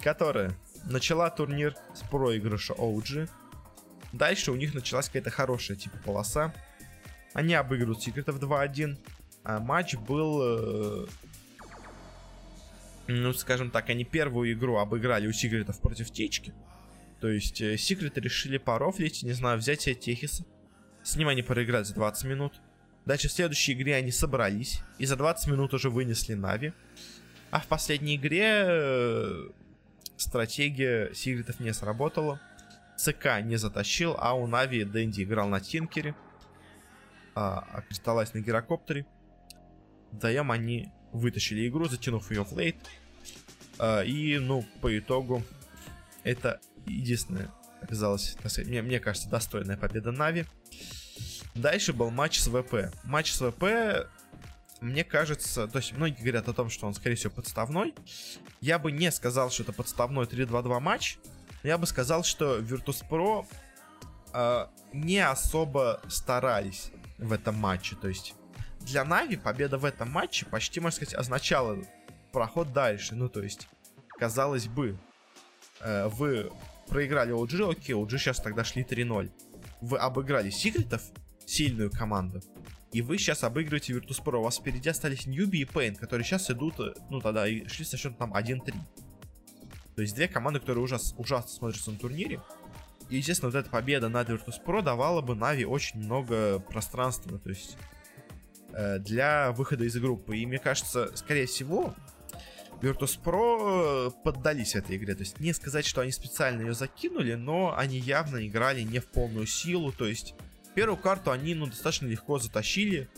которая начала турнир с проигрыша OG. Дальше у них началась какая-то хорошая типа полоса. Они обыгрывают секретов 2-1. А матч был э, ну, скажем так, они первую игру обыграли у Секретов против Течки. То есть э, Секреты решили порофлить, не знаю, взять себе Техиса. С ним они проиграли за 20 минут. Дальше в следующей игре они собрались и за 20 минут уже вынесли Нави. А в последней игре э, стратегия Секретов не сработала. ЦК не затащил, а у Нави Дэнди играл на Тинкере. А, а Кристаллайз на Гирокоптере. Вдвоем они вытащили игру, затянув ее в лейт. А, и, ну, по итогу, это единственная оказалась, мне, мне кажется, достойная победа Нави. Дальше был матч с ВП. Матч с ВП, мне кажется, то есть многие говорят о том, что он, скорее всего, подставной. Я бы не сказал, что это подставной 3-2-2 матч. Я бы сказал, что Virtus.pro э, не особо старались в этом матче. То есть для Нави победа в этом матче почти, можно сказать, означала проход дальше. Ну, то есть, казалось бы, э, вы проиграли OG, окей, OG сейчас тогда шли 3-0. Вы обыграли Секретов, сильную команду, и вы сейчас обыгрываете Virtus.pro. У вас впереди остались Ньюби и Пейн, которые сейчас идут, э, ну тогда и шли со счетом там 1-3. То есть две команды, которые ужас, ужасно смотрятся на турнире. И, естественно, вот эта победа над Virtus.pro давала бы Нави очень много пространства. То есть Э, для выхода из группы. И мне кажется, скорее всего, Virtus.pro э, поддались этой игре. То есть не сказать, что они специально ее закинули, но они явно играли не в полную силу. То есть первую карту они ну, достаточно легко затащили.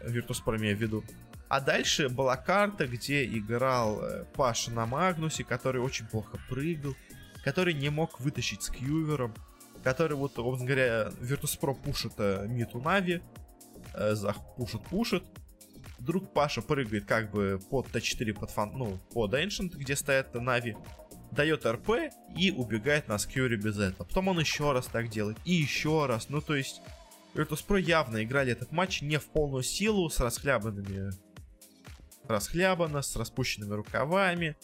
Virtus.pro имею в виду. А дальше была карта, где играл э, Паша на Магнусе, который очень плохо прыгал, который не мог вытащить с Кьювером, который вот, образно говоря, Virtus.pro пушит Миту Нави, э, пушит, пушит. Вдруг Паша прыгает как бы под Т4, под фан, ну, под Ancient, где стоят Нави, дает РП и убегает на скьюре без этого. Потом он еще раз так делает, и еще раз. Ну, то есть, Virtus.pro явно играли этот матч не в полную силу, с расхлябанными... Расхлябано, с распущенными рукавами.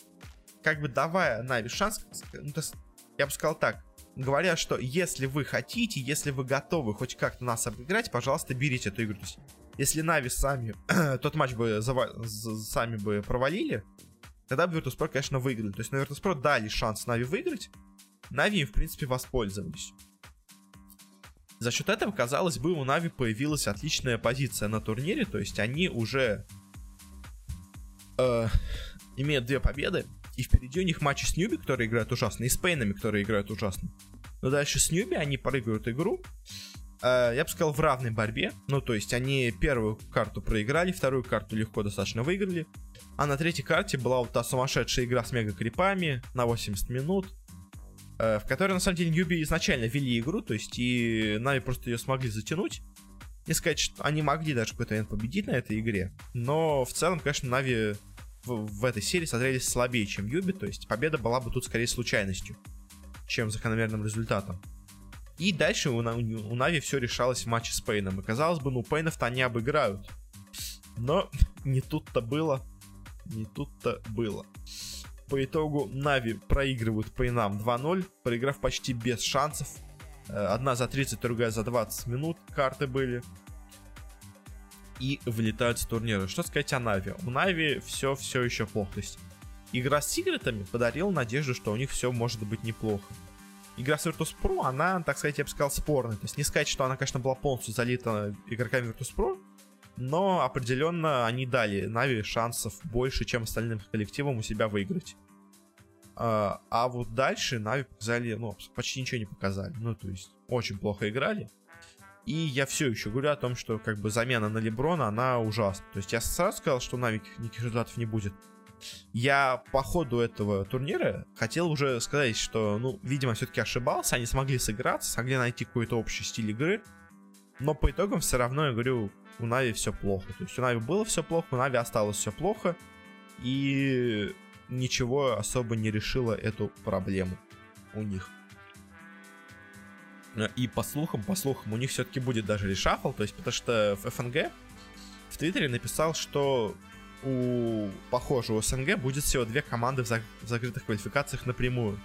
Как бы давая Na'Vi шанс, ну, то есть, я бы сказал так, говоря, что если вы хотите, если вы готовы хоть как-то нас обыграть, пожалуйста, берите эту игру. То есть, если Na'Vi сами тот матч бы зава- сами бы провалили, тогда бы Virtus.pro, конечно, выиграли. То есть на Virtus.pro дали шанс Na'Vi выиграть, Na'Vi им, в принципе, воспользовались. За счет этого, казалось бы, у Na'Vi появилась отличная позиция на турнире, то есть они уже э, имеют две победы, и впереди у них матчи с Ньюби, которые играют ужасно, и с Пейнами, которые играют ужасно. Но дальше с Ньюби они прыгают игру. Э, я бы сказал, в равной борьбе. Ну, то есть они первую карту проиграли, вторую карту легко достаточно выиграли. А на третьей карте была вот та сумасшедшая игра с мега-крипами на 80 минут. Э, в которой, на самом деле, Ньюби изначально вели игру, то есть и Нави просто ее смогли затянуть. Не сказать, что они могли даже какой-то момент победить на этой игре. Но в целом, конечно, Нави в, этой серии смотрелись слабее, чем Юби, то есть победа была бы тут скорее случайностью, чем закономерным результатом. И дальше у, у, у Нави все решалось в матче с Пейном. И казалось бы, ну Пейнов-то они обыграют. Но не тут-то было. Не тут-то было. По итогу Нави проигрывают Пейнам 2-0, проиграв почти без шансов. Э, одна за 30, другая за 20 минут карты были и вылетают с турнира. Что сказать о Нави? У Нави все все еще плохо. То есть игра с секретами подарила надежду, что у них все может быть неплохо. игра с Virtus.pro, она, так сказать, я бы сказал, спорная. То есть не сказать, что она, конечно, была полностью залита игроками Virtus.pro, но определенно они дали Нави шансов больше, чем остальным коллективам у себя выиграть. А, а вот дальше Na'Vi показали, ну, почти ничего не показали. Ну, то есть, очень плохо играли. И я все еще говорю о том, что как бы замена на Леброна, она ужасна. То есть я сразу сказал, что Na'Vi никаких результатов не будет. Я по ходу этого турнира хотел уже сказать, что, ну, видимо, все-таки ошибался, они смогли сыграться, смогли найти какой-то общий стиль игры, но по итогам все равно, я говорю, у Na'Vi все плохо. То есть у Na'Vi было все плохо, у Na'Vi осталось все плохо, и ничего особо не решило эту проблему у них. И по слухам, по слухам, у них все-таки будет даже решафл, то есть потому что в ФНГ в Твиттере написал, что у, похоже, у СНГ будет всего две команды в, за, в закрытых квалификациях напрямую.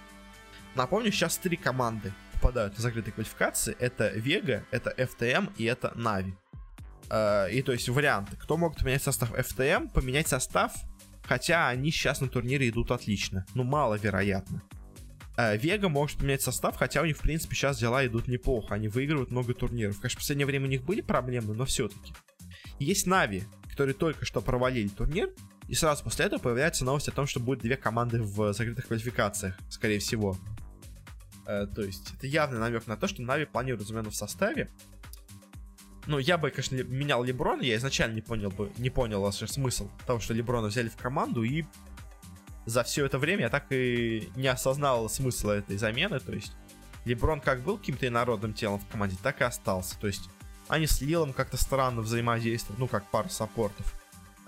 Напомню, сейчас три команды попадают в закрытые квалификации. Это Вега, это FTM и это Нави. Э, и то есть варианты. Кто могут поменять состав FTM, поменять состав, хотя они сейчас на турнире идут отлично. Ну, маловероятно. Э, Вега может поменять состав, хотя у них, в принципе, сейчас дела идут неплохо. Они выигрывают много турниров. Конечно, в последнее время у них были проблемы, но все-таки. Есть Нави, которые только что провалили турнир, и сразу после этого появляется новость о том, что будет две команды в закрытых квалификациях, скорее всего. Э, то есть это явный намек на то, что Нави планирует замену в составе. Ну, я бы, конечно, менял Леброна, я изначально не понял бы, не понял вообще смысл того, что Леброна взяли в команду, и за все это время я так и не осознал смысла этой замены, то есть Леброн как был каким-то инородным телом в команде, так и остался, то есть они с Лилом как-то странно взаимодействуют, ну, как пара саппортов.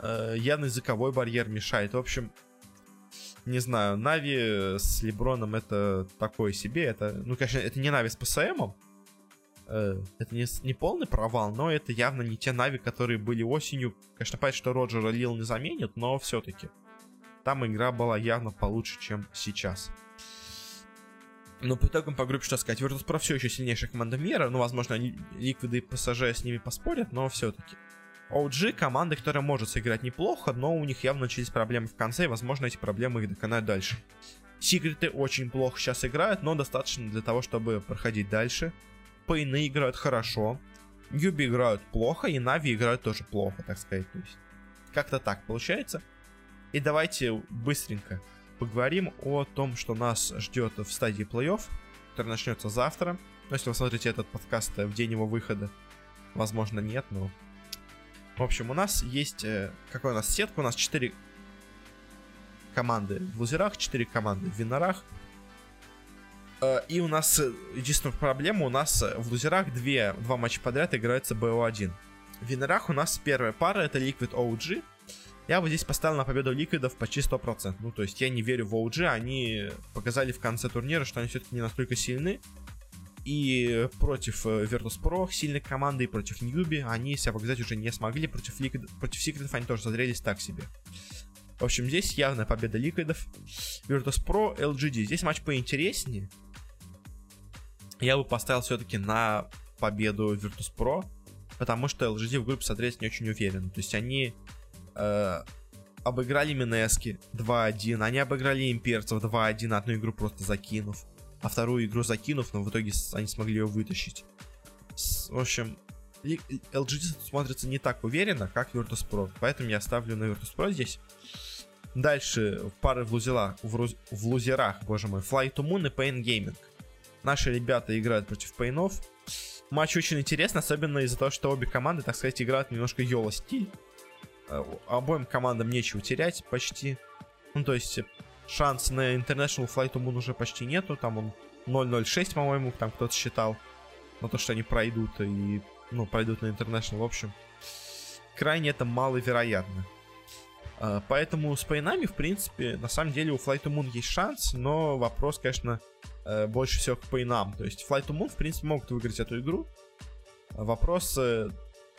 Э, явно языковой барьер мешает. В общем, не знаю, Нави с Леброном это такое себе. Это, ну, конечно, это не Нави с ПСМом. Э, это не, не полный провал, но это явно не те Нави, которые были осенью. Конечно, понятно, что Роджера Лил не заменит, но все-таки. Там игра была явно получше, чем сейчас. Но по итогам по группе что сказать, Virtus.pro все еще сильнейшая команда мира, ну, возможно, Ликвиды и ПСЖ с ними поспорят, но все-таки. OG команда, которая может сыграть неплохо, но у них явно начались проблемы в конце, и, возможно, эти проблемы их доконают дальше. Секреты очень плохо сейчас играют, но достаточно для того, чтобы проходить дальше. Пейны играют хорошо, Юби играют плохо, и Нави играют тоже плохо, так сказать. То есть, как-то так получается. И давайте быстренько поговорим о том, что нас ждет в стадии плей-офф, который начнется завтра. Но ну, если вы смотрите этот подкаст в день его выхода, возможно, нет, но... В общем, у нас есть... Э, какой у нас сетка? У нас 4 команды в лузерах, 4 команды в винорах. Э, и у нас э, единственная проблема, у нас в лузерах две, два матча подряд играется BO1. В винорах у нас первая пара, это Liquid OG, я вот здесь поставил на победу ликвидов почти 100%. Ну, то есть я не верю в OG, они показали в конце турнира, что они все-таки не настолько сильны. И против э, Virtus.pro, сильной команды, и против Ньюби они себя показать уже не смогли. Против, Liquid, против Секретов они тоже зазрелись так себе. В общем, здесь явная победа Ликвидов. Virtus.pro, LGD. Здесь матч поинтереснее. Я бы поставил все-таки на победу Virtus.pro, потому что LGD в группе смотреть не очень уверен. То есть они э, обыграли Минески 2-1, они обыграли имперцев 2-1, одну игру просто закинув, а вторую игру закинув, но в итоге они смогли ее вытащить. С, в общем, LGD смотрится не так уверенно, как Virtus.pro, поэтому я ставлю на Virtus.pro здесь. Дальше пары в, лузерах, в, руз, в лузерах, боже мой, Fly to Moon и Pain Gaming. Наши ребята играют против Пейнов. Матч очень интересный, особенно из-за того, что обе команды, так сказать, играют немножко Йола стиль. Э, обоим командам нечего терять почти. Ну, то есть, шанс на International Flight Moon уже почти нету. Там он 0.06, по-моему, там кто-то считал. На то, что они пройдут и, ну, пройдут на International, в общем. Крайне это маловероятно. Uh, поэтому с пейнами, в принципе, на самом деле у Flight to Moon есть шанс, но вопрос, конечно, uh, больше всего к пейнам. То есть Flight to Moon, в принципе, могут выиграть эту игру. Вопрос,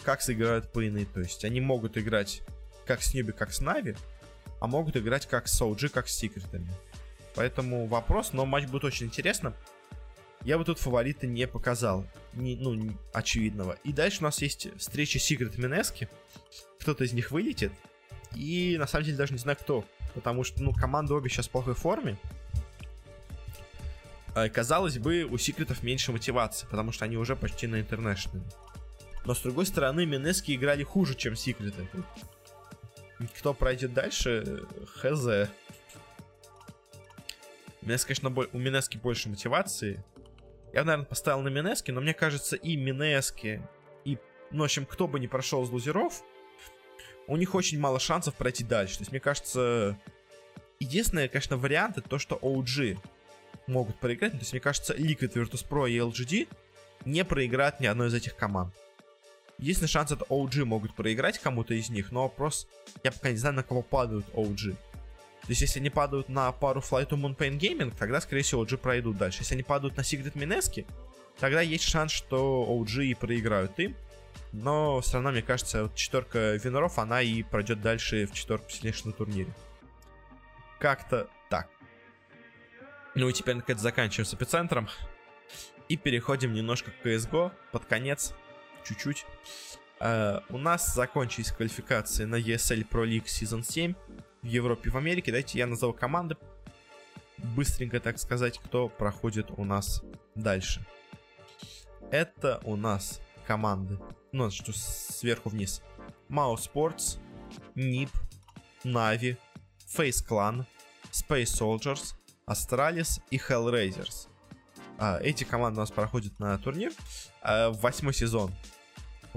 как сыграют пейны. То есть они могут играть как с Ньюби, как с Нави, а могут играть как с OG, как с Секретами. Поэтому вопрос, но матч будет очень интересно. Я бы тут фаворита не показал. Не, ну, не, очевидного. И дальше у нас есть встреча Секрет Минески. Кто-то из них вылетит. И на самом деле даже не знаю кто. Потому что, ну, команда обе сейчас в плохой форме. э, казалось бы, у секретов меньше мотивации, потому что они уже почти на интернешнле. Но с другой стороны, Минески играли хуже, чем секреты. Кто пройдет дальше, хз. У меня, конечно, у Минески больше мотивации. Я, наверное, поставил на Минески, но мне кажется, и Минески, и, ну, в общем, кто бы не прошел из лузеров, у них очень мало шансов пройти дальше. То есть, мне кажется, единственный, конечно, вариант это то, что OG могут проиграть. То есть, мне кажется, Liquid, Virtus.pro и LGD не проиграют ни одной из этих команд. Единственный шанс это OG могут проиграть кому-то из них, но вопрос, я пока не знаю, на кого падают OG. То есть, если они падают на пару Flight to Moon Pain Gaming, тогда, скорее всего, OG пройдут дальше. Если они падают на Secret Mineski, тогда есть шанс, что OG и проиграют им. Но все равно, мне кажется, вот четверка виноров, она и пройдет дальше в четверку сильнейших на турнире. Как-то так. Ну и теперь, наконец, заканчиваем с эпицентром. И переходим немножко к CSGO под конец. Чуть-чуть. Uh, у нас закончились квалификации на ESL Pro League Season 7 в Европе и в Америке. Давайте я назову команды. Быстренько, так сказать, кто проходит у нас дальше. Это у нас команды ну, что сверху вниз. Mao Sports, NIP, Na'Vi, Face Clan, Space Soldiers, Astralis и Hellraisers. А, эти команды у нас проходят на турнир. В восьмой сезон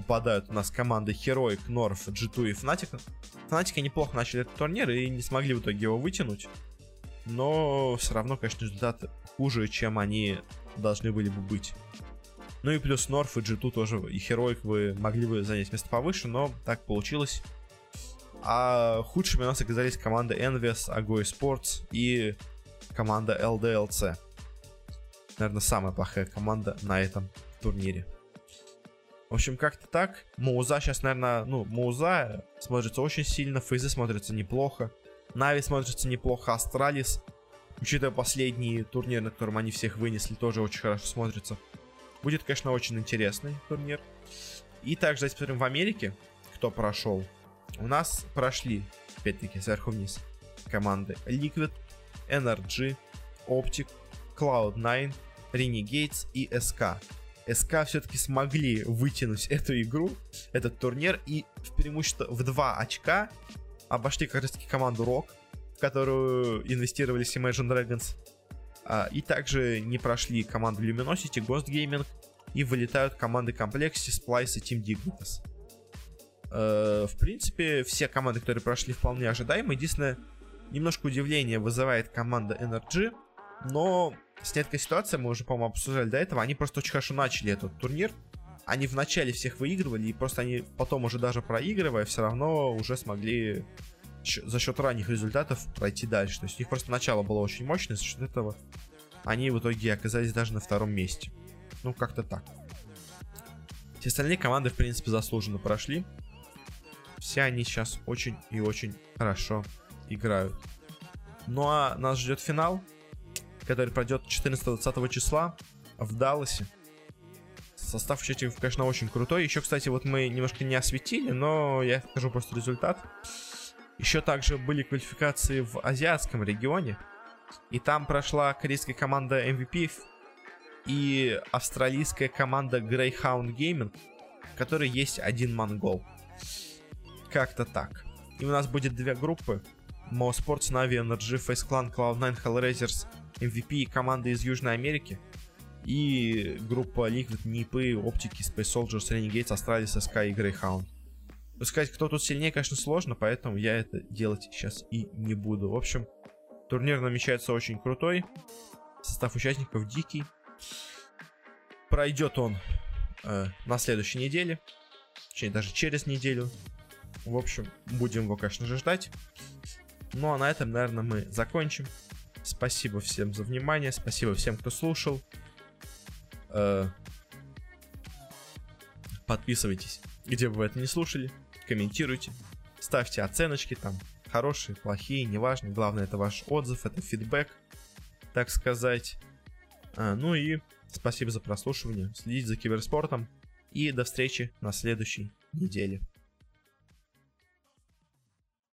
попадают у нас команды Heroic, North, G2 и Fnatic. Fnatic неплохо начали этот турнир и не смогли в итоге его вытянуть. Но все равно, конечно, результаты хуже, чем они должны были бы быть. Ну и плюс Норф и G2 тоже, и Heroic вы могли бы занять место повыше, но так получилось. А худшими у нас оказались команда Envious, Agoi Sports и команда LDLC. Наверное, самая плохая команда на этом турнире. В общем, как-то так. Mouz а сейчас, наверное, ну, Mouz а смотрится очень сильно, FaZe ы смотрится неплохо. Na'Vi смотрится неплохо, Astralis, учитывая последний турнир, на котором они всех вынесли, тоже очень хорошо смотрится. Будет, конечно, очень интересный турнир. И также, если посмотрим в Америке, кто прошел. У нас прошли, опять-таки, сверху вниз, команды Liquid, NRG, Optic, Cloud9, Renegades и SK. СК все-таки смогли вытянуть эту игру, этот турнир, и в преимущество в 2 очка обошли как раз таки команду Rock, в которую инвестировались Imagine Dragons. А, и также не прошли команды Luminosity, Ghost Gaming и вылетают команды Complexity, Splice и Team Dignitas. Э, в принципе, все команды, которые прошли, вполне ожидаемы. Единственное, немножко удивление вызывает команда NRG, но снятая ситуация, мы уже, по-моему, обсуждали до этого, они просто очень хорошо начали этот турнир. Они вначале всех выигрывали, и просто они потом уже даже проигрывая, все равно уже смогли за счет ранних результатов пройти дальше. То есть у них просто начало было очень мощное, за счет этого они в итоге оказались даже на втором месте. Ну, как-то так. Все остальные команды, в принципе, заслуженно прошли. Все они сейчас очень и очень хорошо играют. Ну а нас ждет финал, который пройдет 14-20 числа в Далласе. Состав участников, конечно, очень крутой. Еще, кстати, вот мы немножко не осветили, но я скажу просто результат. Еще также были квалификации в азиатском регионе. И там прошла корейская команда MVP и австралийская команда Greyhound Gaming, в которой есть один монгол. Как-то так. И у нас будет две группы. Mo Sports, Na'Vi, Energy, Face Clan, Cloud9, Hellraisers, MVP команды из Южной Америки. И группа Liquid, Нипы, Оптики, Space Soldiers, Renegades, Astralis, SK и Greyhound. Сказать, кто тут сильнее, конечно, сложно, поэтому я это делать сейчас и не буду. В общем, турнир намечается очень крутой. Состав участников дикий. Пройдет он э, на следующей неделе. Точнее, даже через неделю. В общем, будем его, конечно же, ждать. Ну а на этом, наверное, мы закончим. Спасибо всем за внимание. Спасибо всем, кто слушал. Э, подписывайтесь, где бы вы это не слушали комментируйте, ставьте оценочки там, хорошие, плохие, неважно. Главное, это ваш отзыв, это фидбэк, так сказать. А, ну и спасибо за прослушивание, следите за киберспортом и до встречи на следующей неделе.